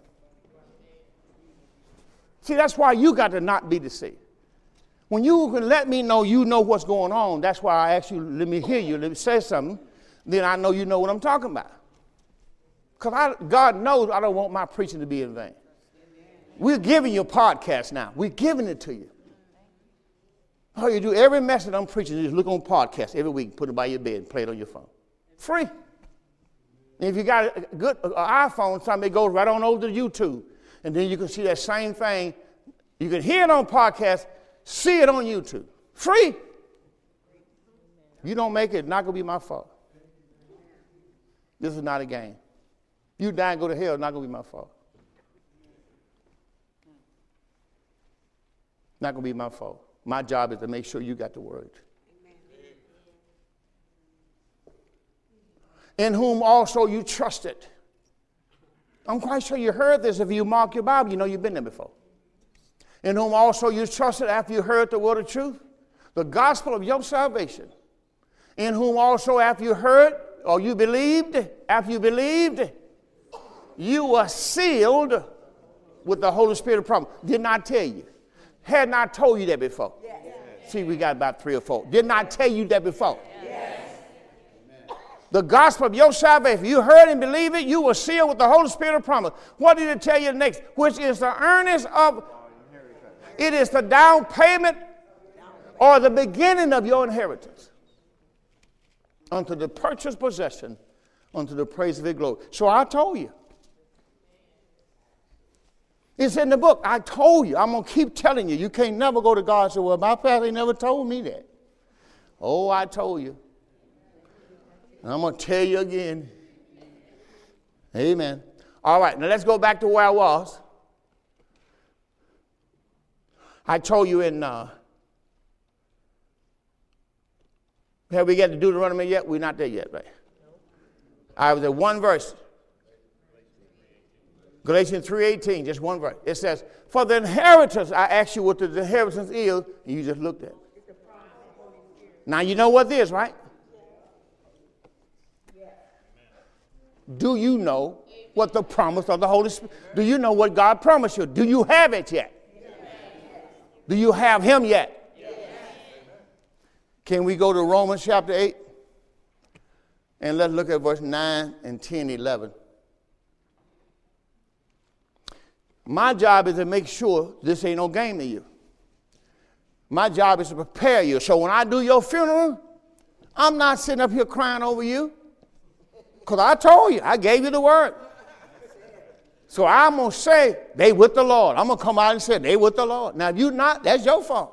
See, that's why you got to not be deceived. When you can let me know you know what's going on, that's why I ask you, let me hear you, let me say something, then I know you know what I'm talking about. Because God knows I don't want my preaching to be in vain. We're giving you a podcast now. We're giving it to you. All you do, every message I'm preaching, just look on podcast every week, put it by your bed, and play it on your phone. Free. And if you got a good iPhone, something goes right on over to YouTube, and then you can see that same thing. You can hear it on podcast, see it on YouTube. Free. You don't make it, not gonna be my fault. This is not a game. You die and go to hell, not gonna be my fault. Not gonna be my fault. My job is to make sure you got the word. In whom also you trusted. I'm quite sure you heard this. If you mark your Bible, you know you've been there before. In whom also you trusted after you heard the word of truth, the gospel of your salvation. In whom also after you heard or you believed, after you believed, you were sealed with the Holy Spirit of promise. Did not I tell you. Had not I told you that before. Yes. See, we got about three or four. Did not I tell you that before. Yes. The gospel of your salvation, you heard and believe it, you were sealed with the Holy Spirit of promise. What did it tell you next? Which is the earnest of, it is the down payment or the beginning of your inheritance unto the purchased possession, unto the praise of his glory. So I told you. It's in the book. I told you. I'm going to keep telling you. You can't never go to God and say, Well, my pastor never told me that. Oh, I told you. And I'm going to tell you again. Amen. All right, now let's go back to where I was. I told you in, uh, have we got to Deuteronomy yet? We're not there yet, right? I was at one verse. Galatians 3.18, just one verse. It says, For the inheritance, I asked you what the inheritance is, and you just looked at it. Now you know what this, right? Do you know what the promise of the Holy Spirit? Do you know what God promised you? Do you have it yet? Do you have Him yet? Can we go to Romans chapter 8? And let's look at verse 9 and 10, 11. My job is to make sure this ain't no game to you. My job is to prepare you. So when I do your funeral, I'm not sitting up here crying over you. Because I told you, I gave you the word. So I'm going to say, they with the Lord. I'm going to come out and say, they with the Lord. Now, if you're not, that's your fault.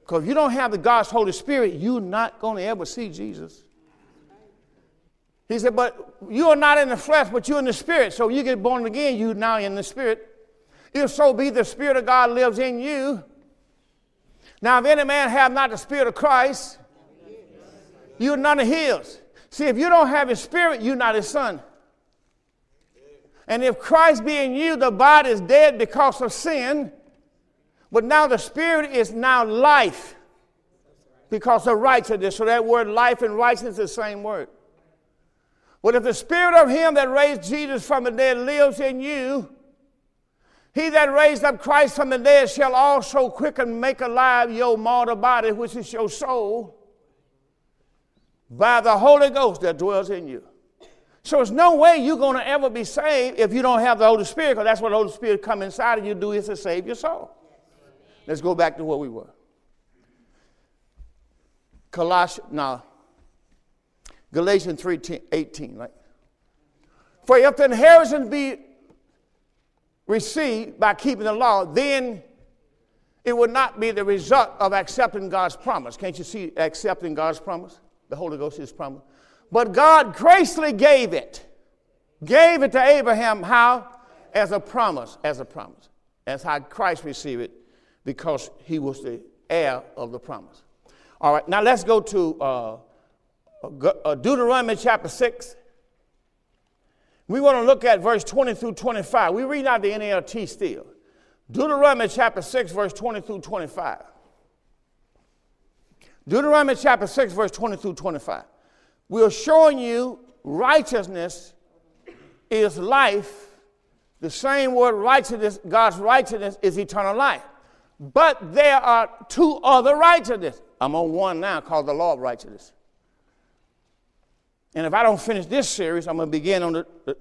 Because if you don't have the God's Holy Spirit, you're not going to ever see Jesus. He said, But you are not in the flesh, but you're in the spirit. So you get born again, you now in the spirit. If so be the Spirit of God lives in you. Now, if any man have not the Spirit of Christ, you're none of his. See, if you don't have his spirit, you're not his son. And if Christ be in you, the body is dead because of sin, but now the spirit is now life because of righteousness. So that word life and righteousness is the same word. But if the spirit of him that raised Jesus from the dead lives in you, he that raised up Christ from the dead shall also quicken make alive your mortal body, which is your soul, by the Holy Ghost that dwells in you. So there's no way you're going to ever be saved if you don't have the Holy Spirit, because that's what the Holy Spirit come inside of you do is to save your soul. Let's go back to where we were. Colossians, now, Galatians 3 18, right? For if the inheritance be received by keeping the law, then it would not be the result of accepting God's promise. Can't you see accepting God's promise? The Holy Ghost is promise. But God graciously gave it. Gave it to Abraham how? As a promise, as a promise. That's how Christ received it because he was the heir of the promise. All right, now let's go to uh, Uh, Deuteronomy chapter 6. We want to look at verse 20 through 25. We read out the NLT still. Deuteronomy chapter 6, verse 20 through 25. Deuteronomy chapter 6, verse 20 through 25. We are showing you righteousness is life. The same word righteousness, God's righteousness is eternal life. But there are two other righteousness. I'm on one now called the law of righteousness. And if I don't finish this series, I'm going to begin on the, the,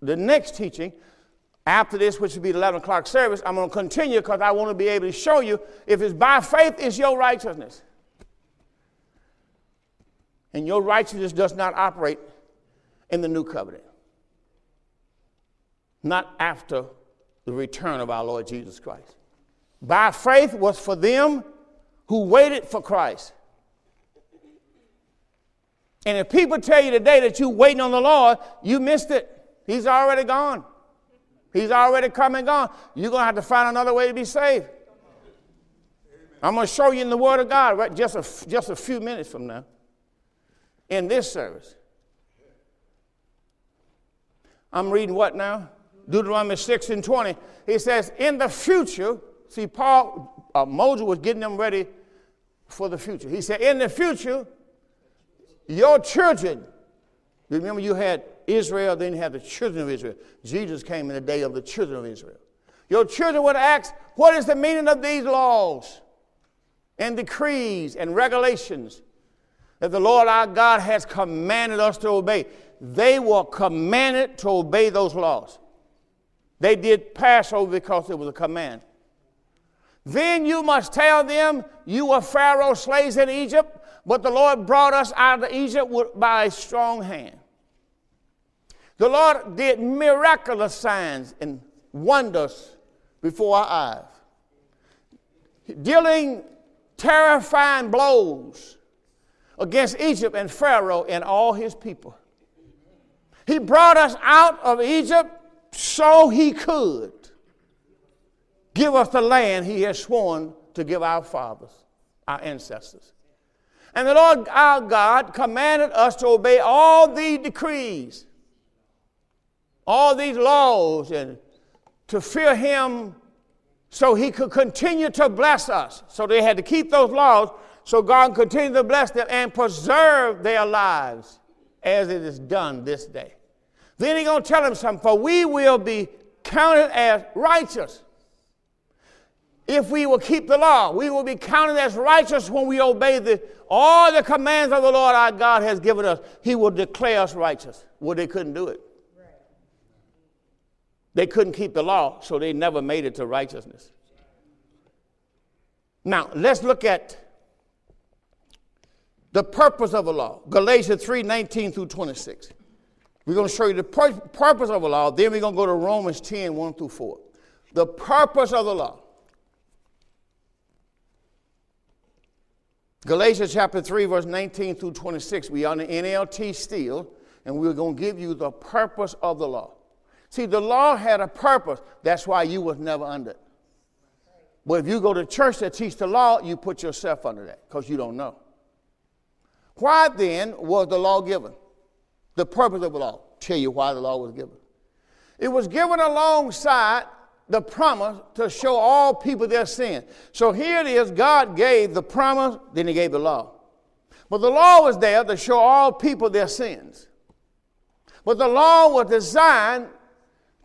the next teaching after this, which will be the 11 o'clock service. I'm going to continue because I want to be able to show you if it's by faith, it's your righteousness. And your righteousness does not operate in the new covenant, not after the return of our Lord Jesus Christ. By faith was for them who waited for Christ. And if people tell you today that you're waiting on the Lord, you missed it. He's already gone. He's already come and gone. You're going to have to find another way to be saved. I'm going to show you in the Word of God right, just, a, just a few minutes from now in this service. I'm reading what now? Deuteronomy 6 and 20. He says, In the future, see, Paul, uh, Moses was getting them ready for the future. He said, In the future, your children, remember you had Israel, then you had the children of Israel. Jesus came in the day of the children of Israel. Your children would ask, What is the meaning of these laws and decrees and regulations that the Lord our God has commanded us to obey? They were commanded to obey those laws. They did Passover because it was a command. Then you must tell them you were Pharaoh's slaves in Egypt but the Lord brought us out of Egypt by a strong hand. The Lord did miraculous signs and wonders before our eyes, dealing terrifying blows against Egypt and Pharaoh and all his people. He brought us out of Egypt so he could give us the land he has sworn to give our fathers, our ancestors. And the Lord our God commanded us to obey all the decrees all these laws and to fear him so he could continue to bless us. So they had to keep those laws so God continued to bless them and preserve their lives as it is done this day. Then he's going to tell them something, for we will be counted as righteous. If we will keep the law, we will be counted as righteous when we obey the, all the commands of the Lord our God has given us. He will declare us righteous. Well, they couldn't do it. They couldn't keep the law, so they never made it to righteousness. Now, let's look at the purpose of a law. Galatians 3 19 through 26. We're going to show you the pur- purpose of a law, then we're going to go to Romans 10 1 through 4. The purpose of the law. Galatians chapter 3, verse 19 through 26. We are on the NLT still, and we're going to give you the purpose of the law. See, the law had a purpose. That's why you was never under it. But if you go to church that teach the law, you put yourself under that because you don't know. Why then was the law given? The purpose of the law. Tell you why the law was given. It was given alongside the promise to show all people their sin. So here it is God gave the promise, then He gave the law. But the law was there to show all people their sins. But the law was designed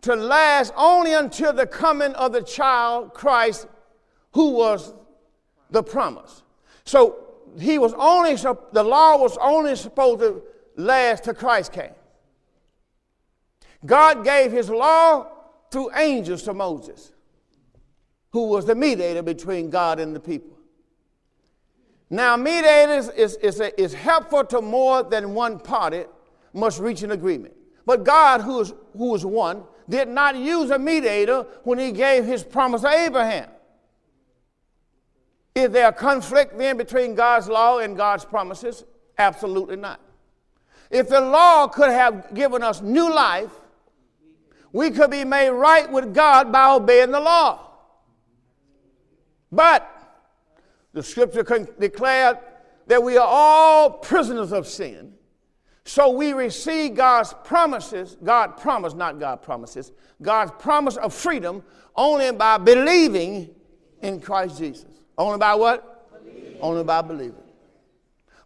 to last only until the coming of the child Christ, who was the promise. So he was only the law was only supposed to last till Christ came. God gave his law through angels to Moses, who was the mediator between God and the people. Now, mediators is, is, is helpful to more than one party must reach an agreement. But God, who is, who is one, did not use a mediator when he gave his promise to Abraham. Is there a conflict then between God's law and God's promises? Absolutely not. If the law could have given us new life, we could be made right with God by obeying the law. But the scripture declared that we are all prisoners of sin so we receive God's promises, God promised, not God promises, God's promise of freedom only by believing in Christ Jesus. Only by what? Only by believing.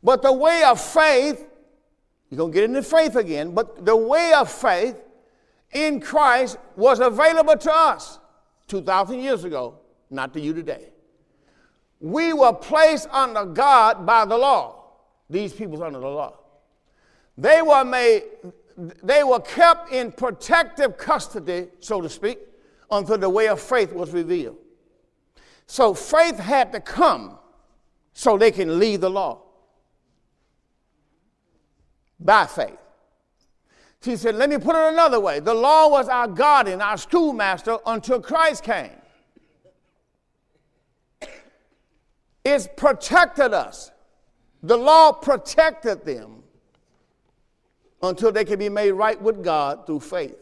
But the way of faith, you're going to get into faith again, but the way of faith in Christ was available to us 2,000 years ago, not to you today. We were placed under God by the law. These people's under the law. They were made, they were kept in protective custody, so to speak, until the way of faith was revealed. So faith had to come so they can leave the law by faith. She said, let me put it another way. The law was our guardian, our schoolmaster until Christ came. It protected us. The law protected them until they can be made right with God through faith.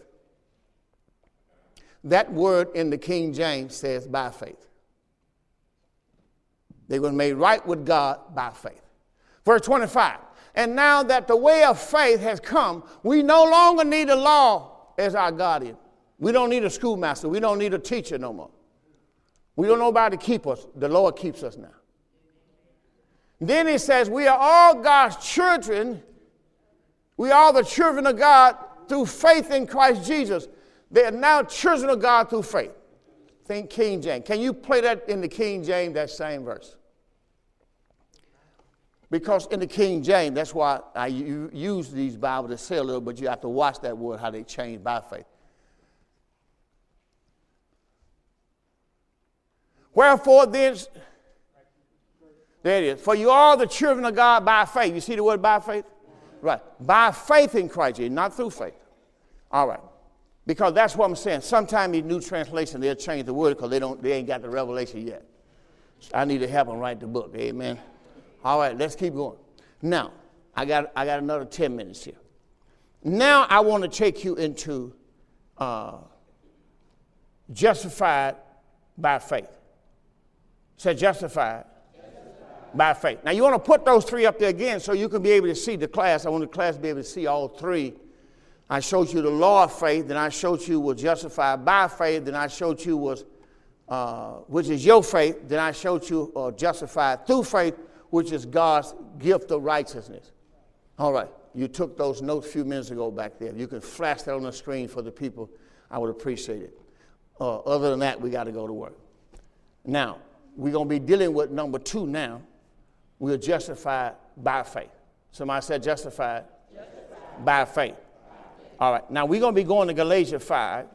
That word in the King James says by faith. They were made right with God by faith. Verse 25. And now that the way of faith has come, we no longer need a law as our guardian. We don't need a schoolmaster. We don't need a teacher no more. We don't know about to keep us. The Lord keeps us now. Then he says, We are all God's children we are the children of God through faith in Christ Jesus. They are now children of God through faith. Think King James. Can you play that in the King James, that same verse? Because in the King James, that's why I use these Bibles to say a little, but you have to watch that word, how they change by faith. Wherefore then, there it is. For you are the children of God by faith. You see the word by faith? Right. By faith in Christ not through faith. All right. Because that's what I'm saying. Sometimes these new translations, they'll change the word because they, don't, they ain't got the revelation yet. I need to help them write the book. Amen. All right, let's keep going. Now, I got, I got another 10 minutes here. Now I want to take you into uh, justified by faith. Say justified by faith. Now, you want to put those three up there again so you can be able to see the class. I want the class to be able to see all three. I showed you the law of faith, then I showed you was justified by faith, then I showed you was, uh, which is your faith, then I showed you uh, justified through faith, which is God's gift of righteousness. All right, you took those notes a few minutes ago back there. You can flash that on the screen for the people. I would appreciate it. Uh, other than that, we got to go to work. Now, we're going to be dealing with number two now. We are justified by faith. Somebody said justified, justified. by faith. All right, now we're going to be going to Galatians 5.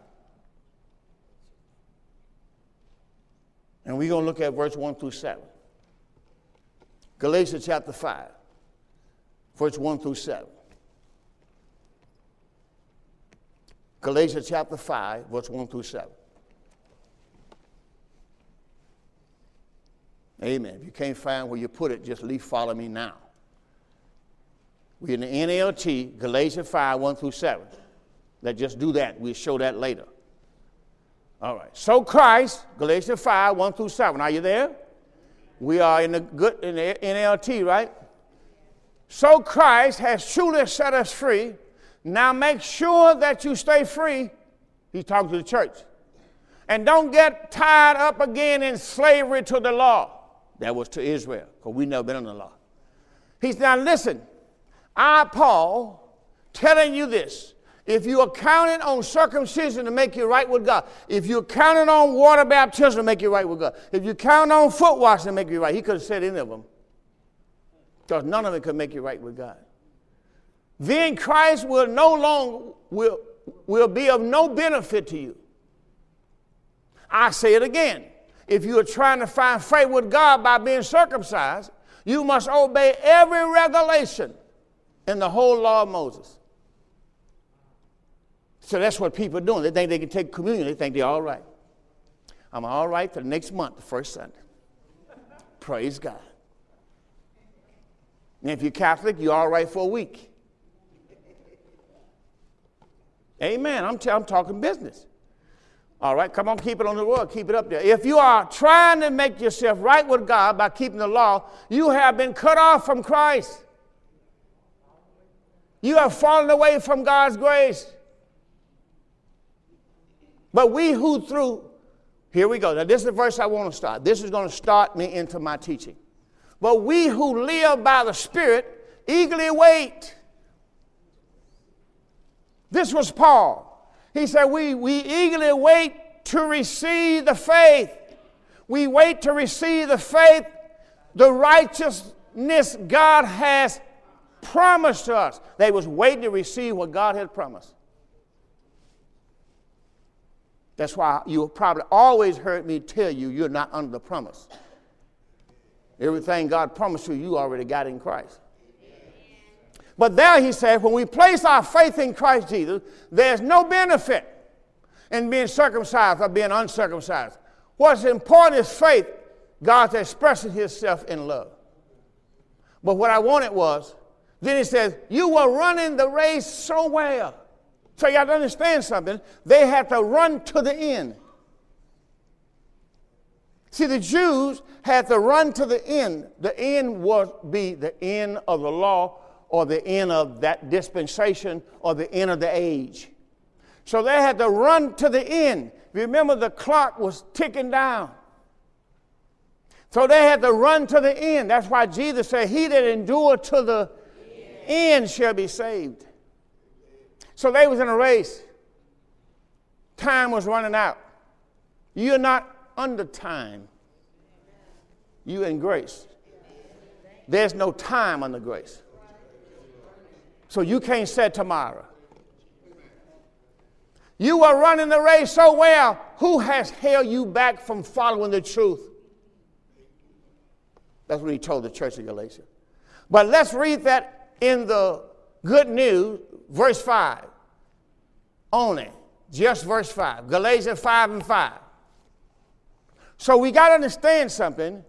And we're going to look at verse 1 through 7. Galatians chapter 5, verse 1 through 7. Galatians chapter 5, verse 1 through 7. Amen. If you can't find where you put it, just leave follow me now. We're in the NLT, Galatians 5, 1 through 7. Let's just do that. We'll show that later. All right. So Christ, Galatians 5, 1 through 7. Are you there? We are in the good in the NLT, right? So Christ has truly set us free. Now make sure that you stay free. He's talking to the church. And don't get tied up again in slavery to the law. That was to Israel, because we never been under the law. He's now listen. I, Paul, telling you this. If you are counting on circumcision to make you right with God, if you're counting on water baptism to make you right with God, if you count on foot washing to make you right, he could have said any of them. Because none of it could make you right with God. Then Christ will no longer will, will be of no benefit to you. I say it again. If you are trying to find faith with God by being circumcised, you must obey every regulation in the whole law of Moses. So that's what people are doing. They think they can take communion, they think they're all right. I'm all right for the next month, the first Sunday. Praise God. And if you're Catholic, you're all right for a week. Amen. I'm, t- I'm talking business. All right, come on, keep it on the road, keep it up there. If you are trying to make yourself right with God by keeping the law, you have been cut off from Christ. You have fallen away from God's grace. But we who through, here we go. Now, this is the verse I want to start. This is going to start me into my teaching. But we who live by the Spirit eagerly wait. This was Paul. He said, We, we eagerly wait to receive the faith. We wait to receive the faith, the righteousness God has promised to us. They was waiting to receive what God had promised. That's why you probably always heard me tell you you're not under the promise. Everything God promised you, you already got in Christ. But there he said, when we place our faith in Christ Jesus, there's no benefit in being circumcised or being uncircumcised. What's important is faith. God's expressing himself in love. But what I wanted was then he says, You were running the race so well. So you have to understand something. They had to run to the end. See, the Jews had to run to the end. The end would be the end of the law or the end of that dispensation or the end of the age. So they had to run to the end. Remember, the clock was ticking down. So they had to run to the end. That's why Jesus said, He that endured to the end shall be saved. So they was in a race. Time was running out. You're not under time. You in grace. There's no time under grace. So you can't say tomorrow. You are running the race so well. Who has held you back from following the truth? That's what he told the church of Galatia. But let's read that in the good news, verse 5 only. Just verse 5. Galatians 5 and 5. So we got to understand something.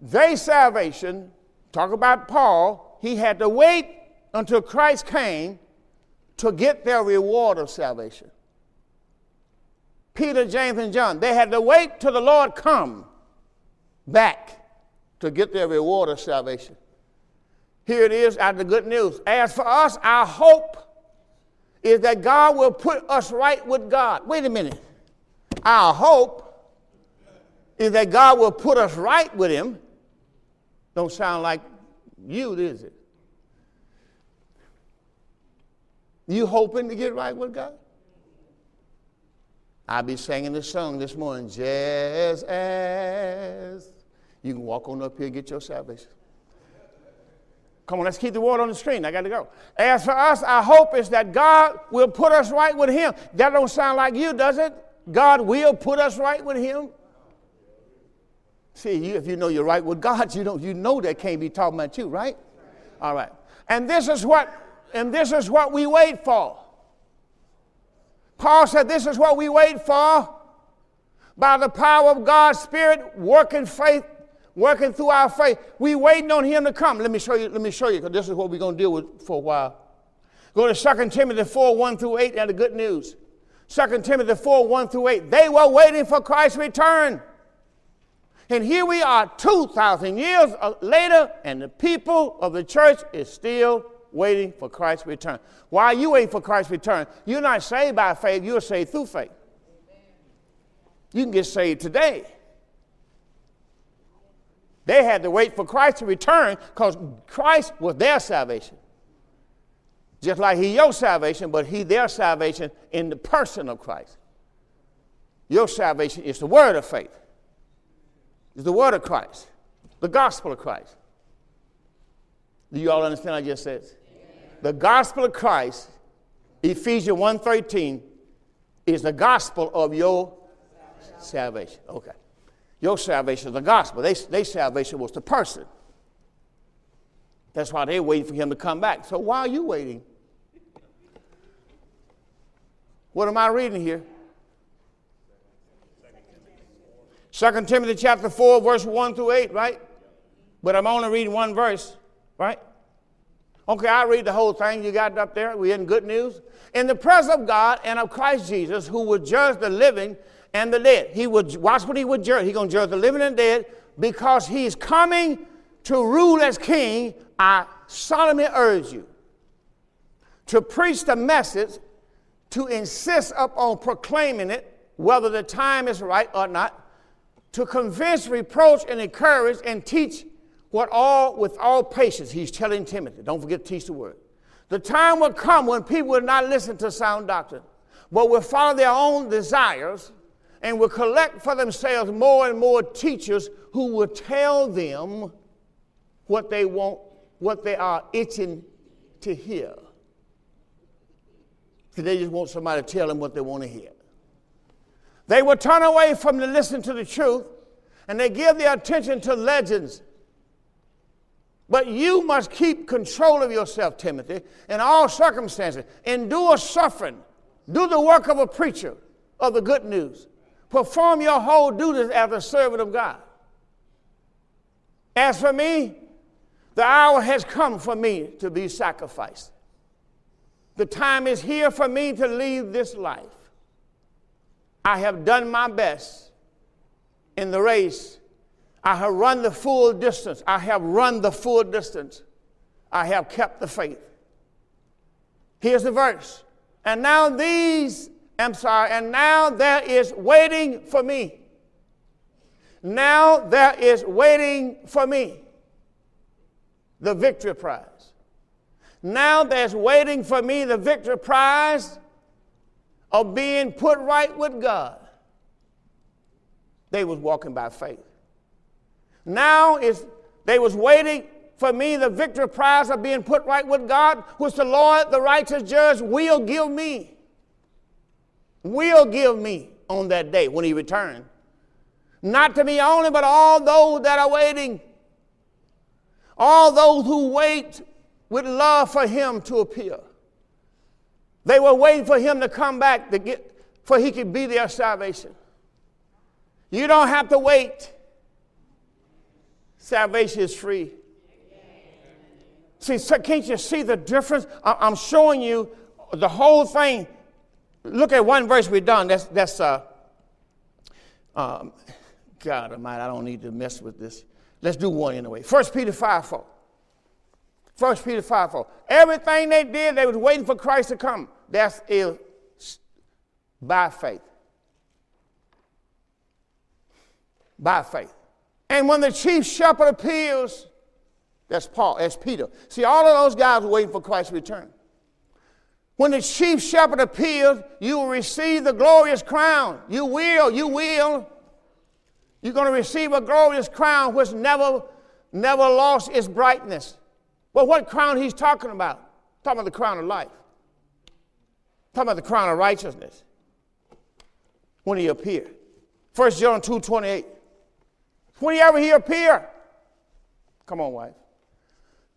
They salvation, talk about Paul, he had to wait until Christ came to get their reward of salvation. Peter, James, and John, they had to wait till the Lord come back to get their reward of salvation. Here it is out of the good news. As for us, our hope is that God will put us right with God. Wait a minute. Our hope is that God will put us right with Him. Don't sound like you, does it? You hoping to get right with God? I'll be singing this song this morning, just as. You can walk on up here and get your salvation. Come on, let's keep the word on the screen. I got to go. As for us, our hope is that God will put us right with Him. That don't sound like you, does it? God will put us right with Him. See, you, if you know you're right with God, you know you know that can't be talking about you, right? All right. And this is what and this is what we wait for. Paul said, This is what we wait for by the power of God's Spirit, working faith working through our faith. We waiting on him to come. Let me show you, let me show you, because this is what we're going to deal with for a while. Go to 2 Timothy 4, 1 through 8, and the good news. 2 Timothy 4, 1 through 8. They were waiting for Christ's return. And here we are 2,000 years uh, later, and the people of the church is still waiting for Christ's return. Why are you waiting for Christ's return? You're not saved by faith, you're saved through faith. You can get saved today. They had to wait for Christ to return because Christ was their salvation. Just like He your salvation, but He their salvation in the person of Christ. Your salvation is the word of faith. It's the word of Christ, the gospel of Christ. Do you all understand what I just said? The gospel of Christ, Ephesians 1.13, is the gospel of your salvation. Okay. Your salvation is the gospel. They, their salvation was the person. That's why they're waiting for him to come back. So why are you waiting? What am I reading here? 2 Timothy chapter 4, verse 1 through 8, right? But I'm only reading one verse, right? Okay, I'll read the whole thing. You got it up there. We're in good news. In the presence of God and of Christ Jesus, who will judge the living and the dead. He would watch what he would judge. He's to judge the living and the dead because he's coming to rule as king. I solemnly urge you to preach the message, to insist upon proclaiming it, whether the time is right or not, to convince, reproach, and encourage, and teach what all with all patience. He's telling Timothy. Don't forget to teach the word. The time will come when people will not listen to sound doctrine, but will follow their own desires and will collect for themselves more and more teachers who will tell them what they want, what they are itching to hear. So they just want somebody to tell them what they want to hear. They will turn away from the listen to the truth and they give their attention to legends. But you must keep control of yourself, Timothy, in all circumstances. Endure suffering. Do the work of a preacher of the good news. Perform your whole duties as a servant of God. As for me, the hour has come for me to be sacrificed. The time is here for me to leave this life. I have done my best in the race. I have run the full distance. I have run the full distance. I have kept the faith. Here's the verse. And now these I'm sorry, and now there is waiting for me. Now there is waiting for me the victory prize. Now there's waiting for me the victory prize of being put right with God. They was walking by faith. Now is they was waiting for me the victory prize of being put right with God, which the Lord, the righteous judge, will give me will give me on that day when he returns. Not to me only, but all those that are waiting. All those who wait with love for him to appear. They were waiting for him to come back to get, for he could be their salvation. You don't have to wait. Salvation is free. See, so can't you see the difference? I'm showing you the whole thing Look at one verse we've done. That's, that's uh, um, God Almighty, I don't need to mess with this. Let's do one anyway. 1 Peter 5 4. 1 Peter 5 4. Everything they did, they was waiting for Christ to come. That's is by faith. By faith. And when the chief shepherd appears, that's Paul, that's Peter. See, all of those guys were waiting for Christ's return. When the chief shepherd appears, you will receive the glorious crown. You will, you will. You're going to receive a glorious crown which never, never lost its brightness. But what crown he's talking about? Talking about the crown of life. Talking about the crown of righteousness. When he appeared. 1 John 2 28. Whenever he appear. Come on, wife.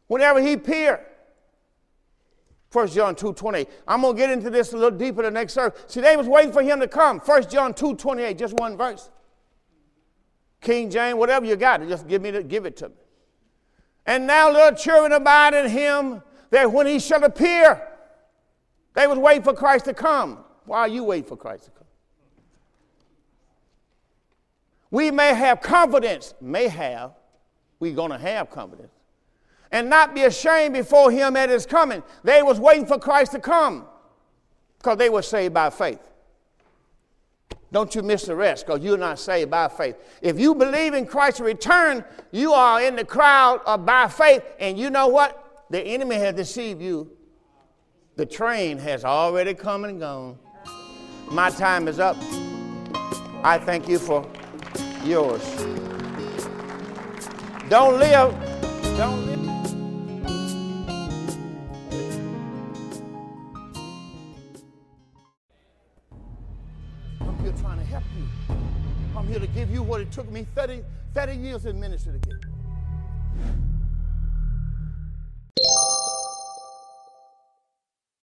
Whenever he appear. 1 John 2.20. I'm going to get into this a little deeper the next service. See, they was waiting for him to come. 1 John 2.28, just one verse. King James, whatever you got, just give, me the, give it to me. And now, little children, abide in him, that when he shall appear, they was waiting for Christ to come. Why are you waiting for Christ to come? We may have confidence, may have, we're going to have confidence and not be ashamed before him at his coming. They was waiting for Christ to come because they were saved by faith. Don't you miss the rest because you're not saved by faith. If you believe in Christ's return, you are in the crowd of by faith. And you know what? The enemy has deceived you. The train has already come and gone. My time is up. I thank you for yours. Don't live. Don't live. here to give you what it took me 30, 30 years in ministry to get.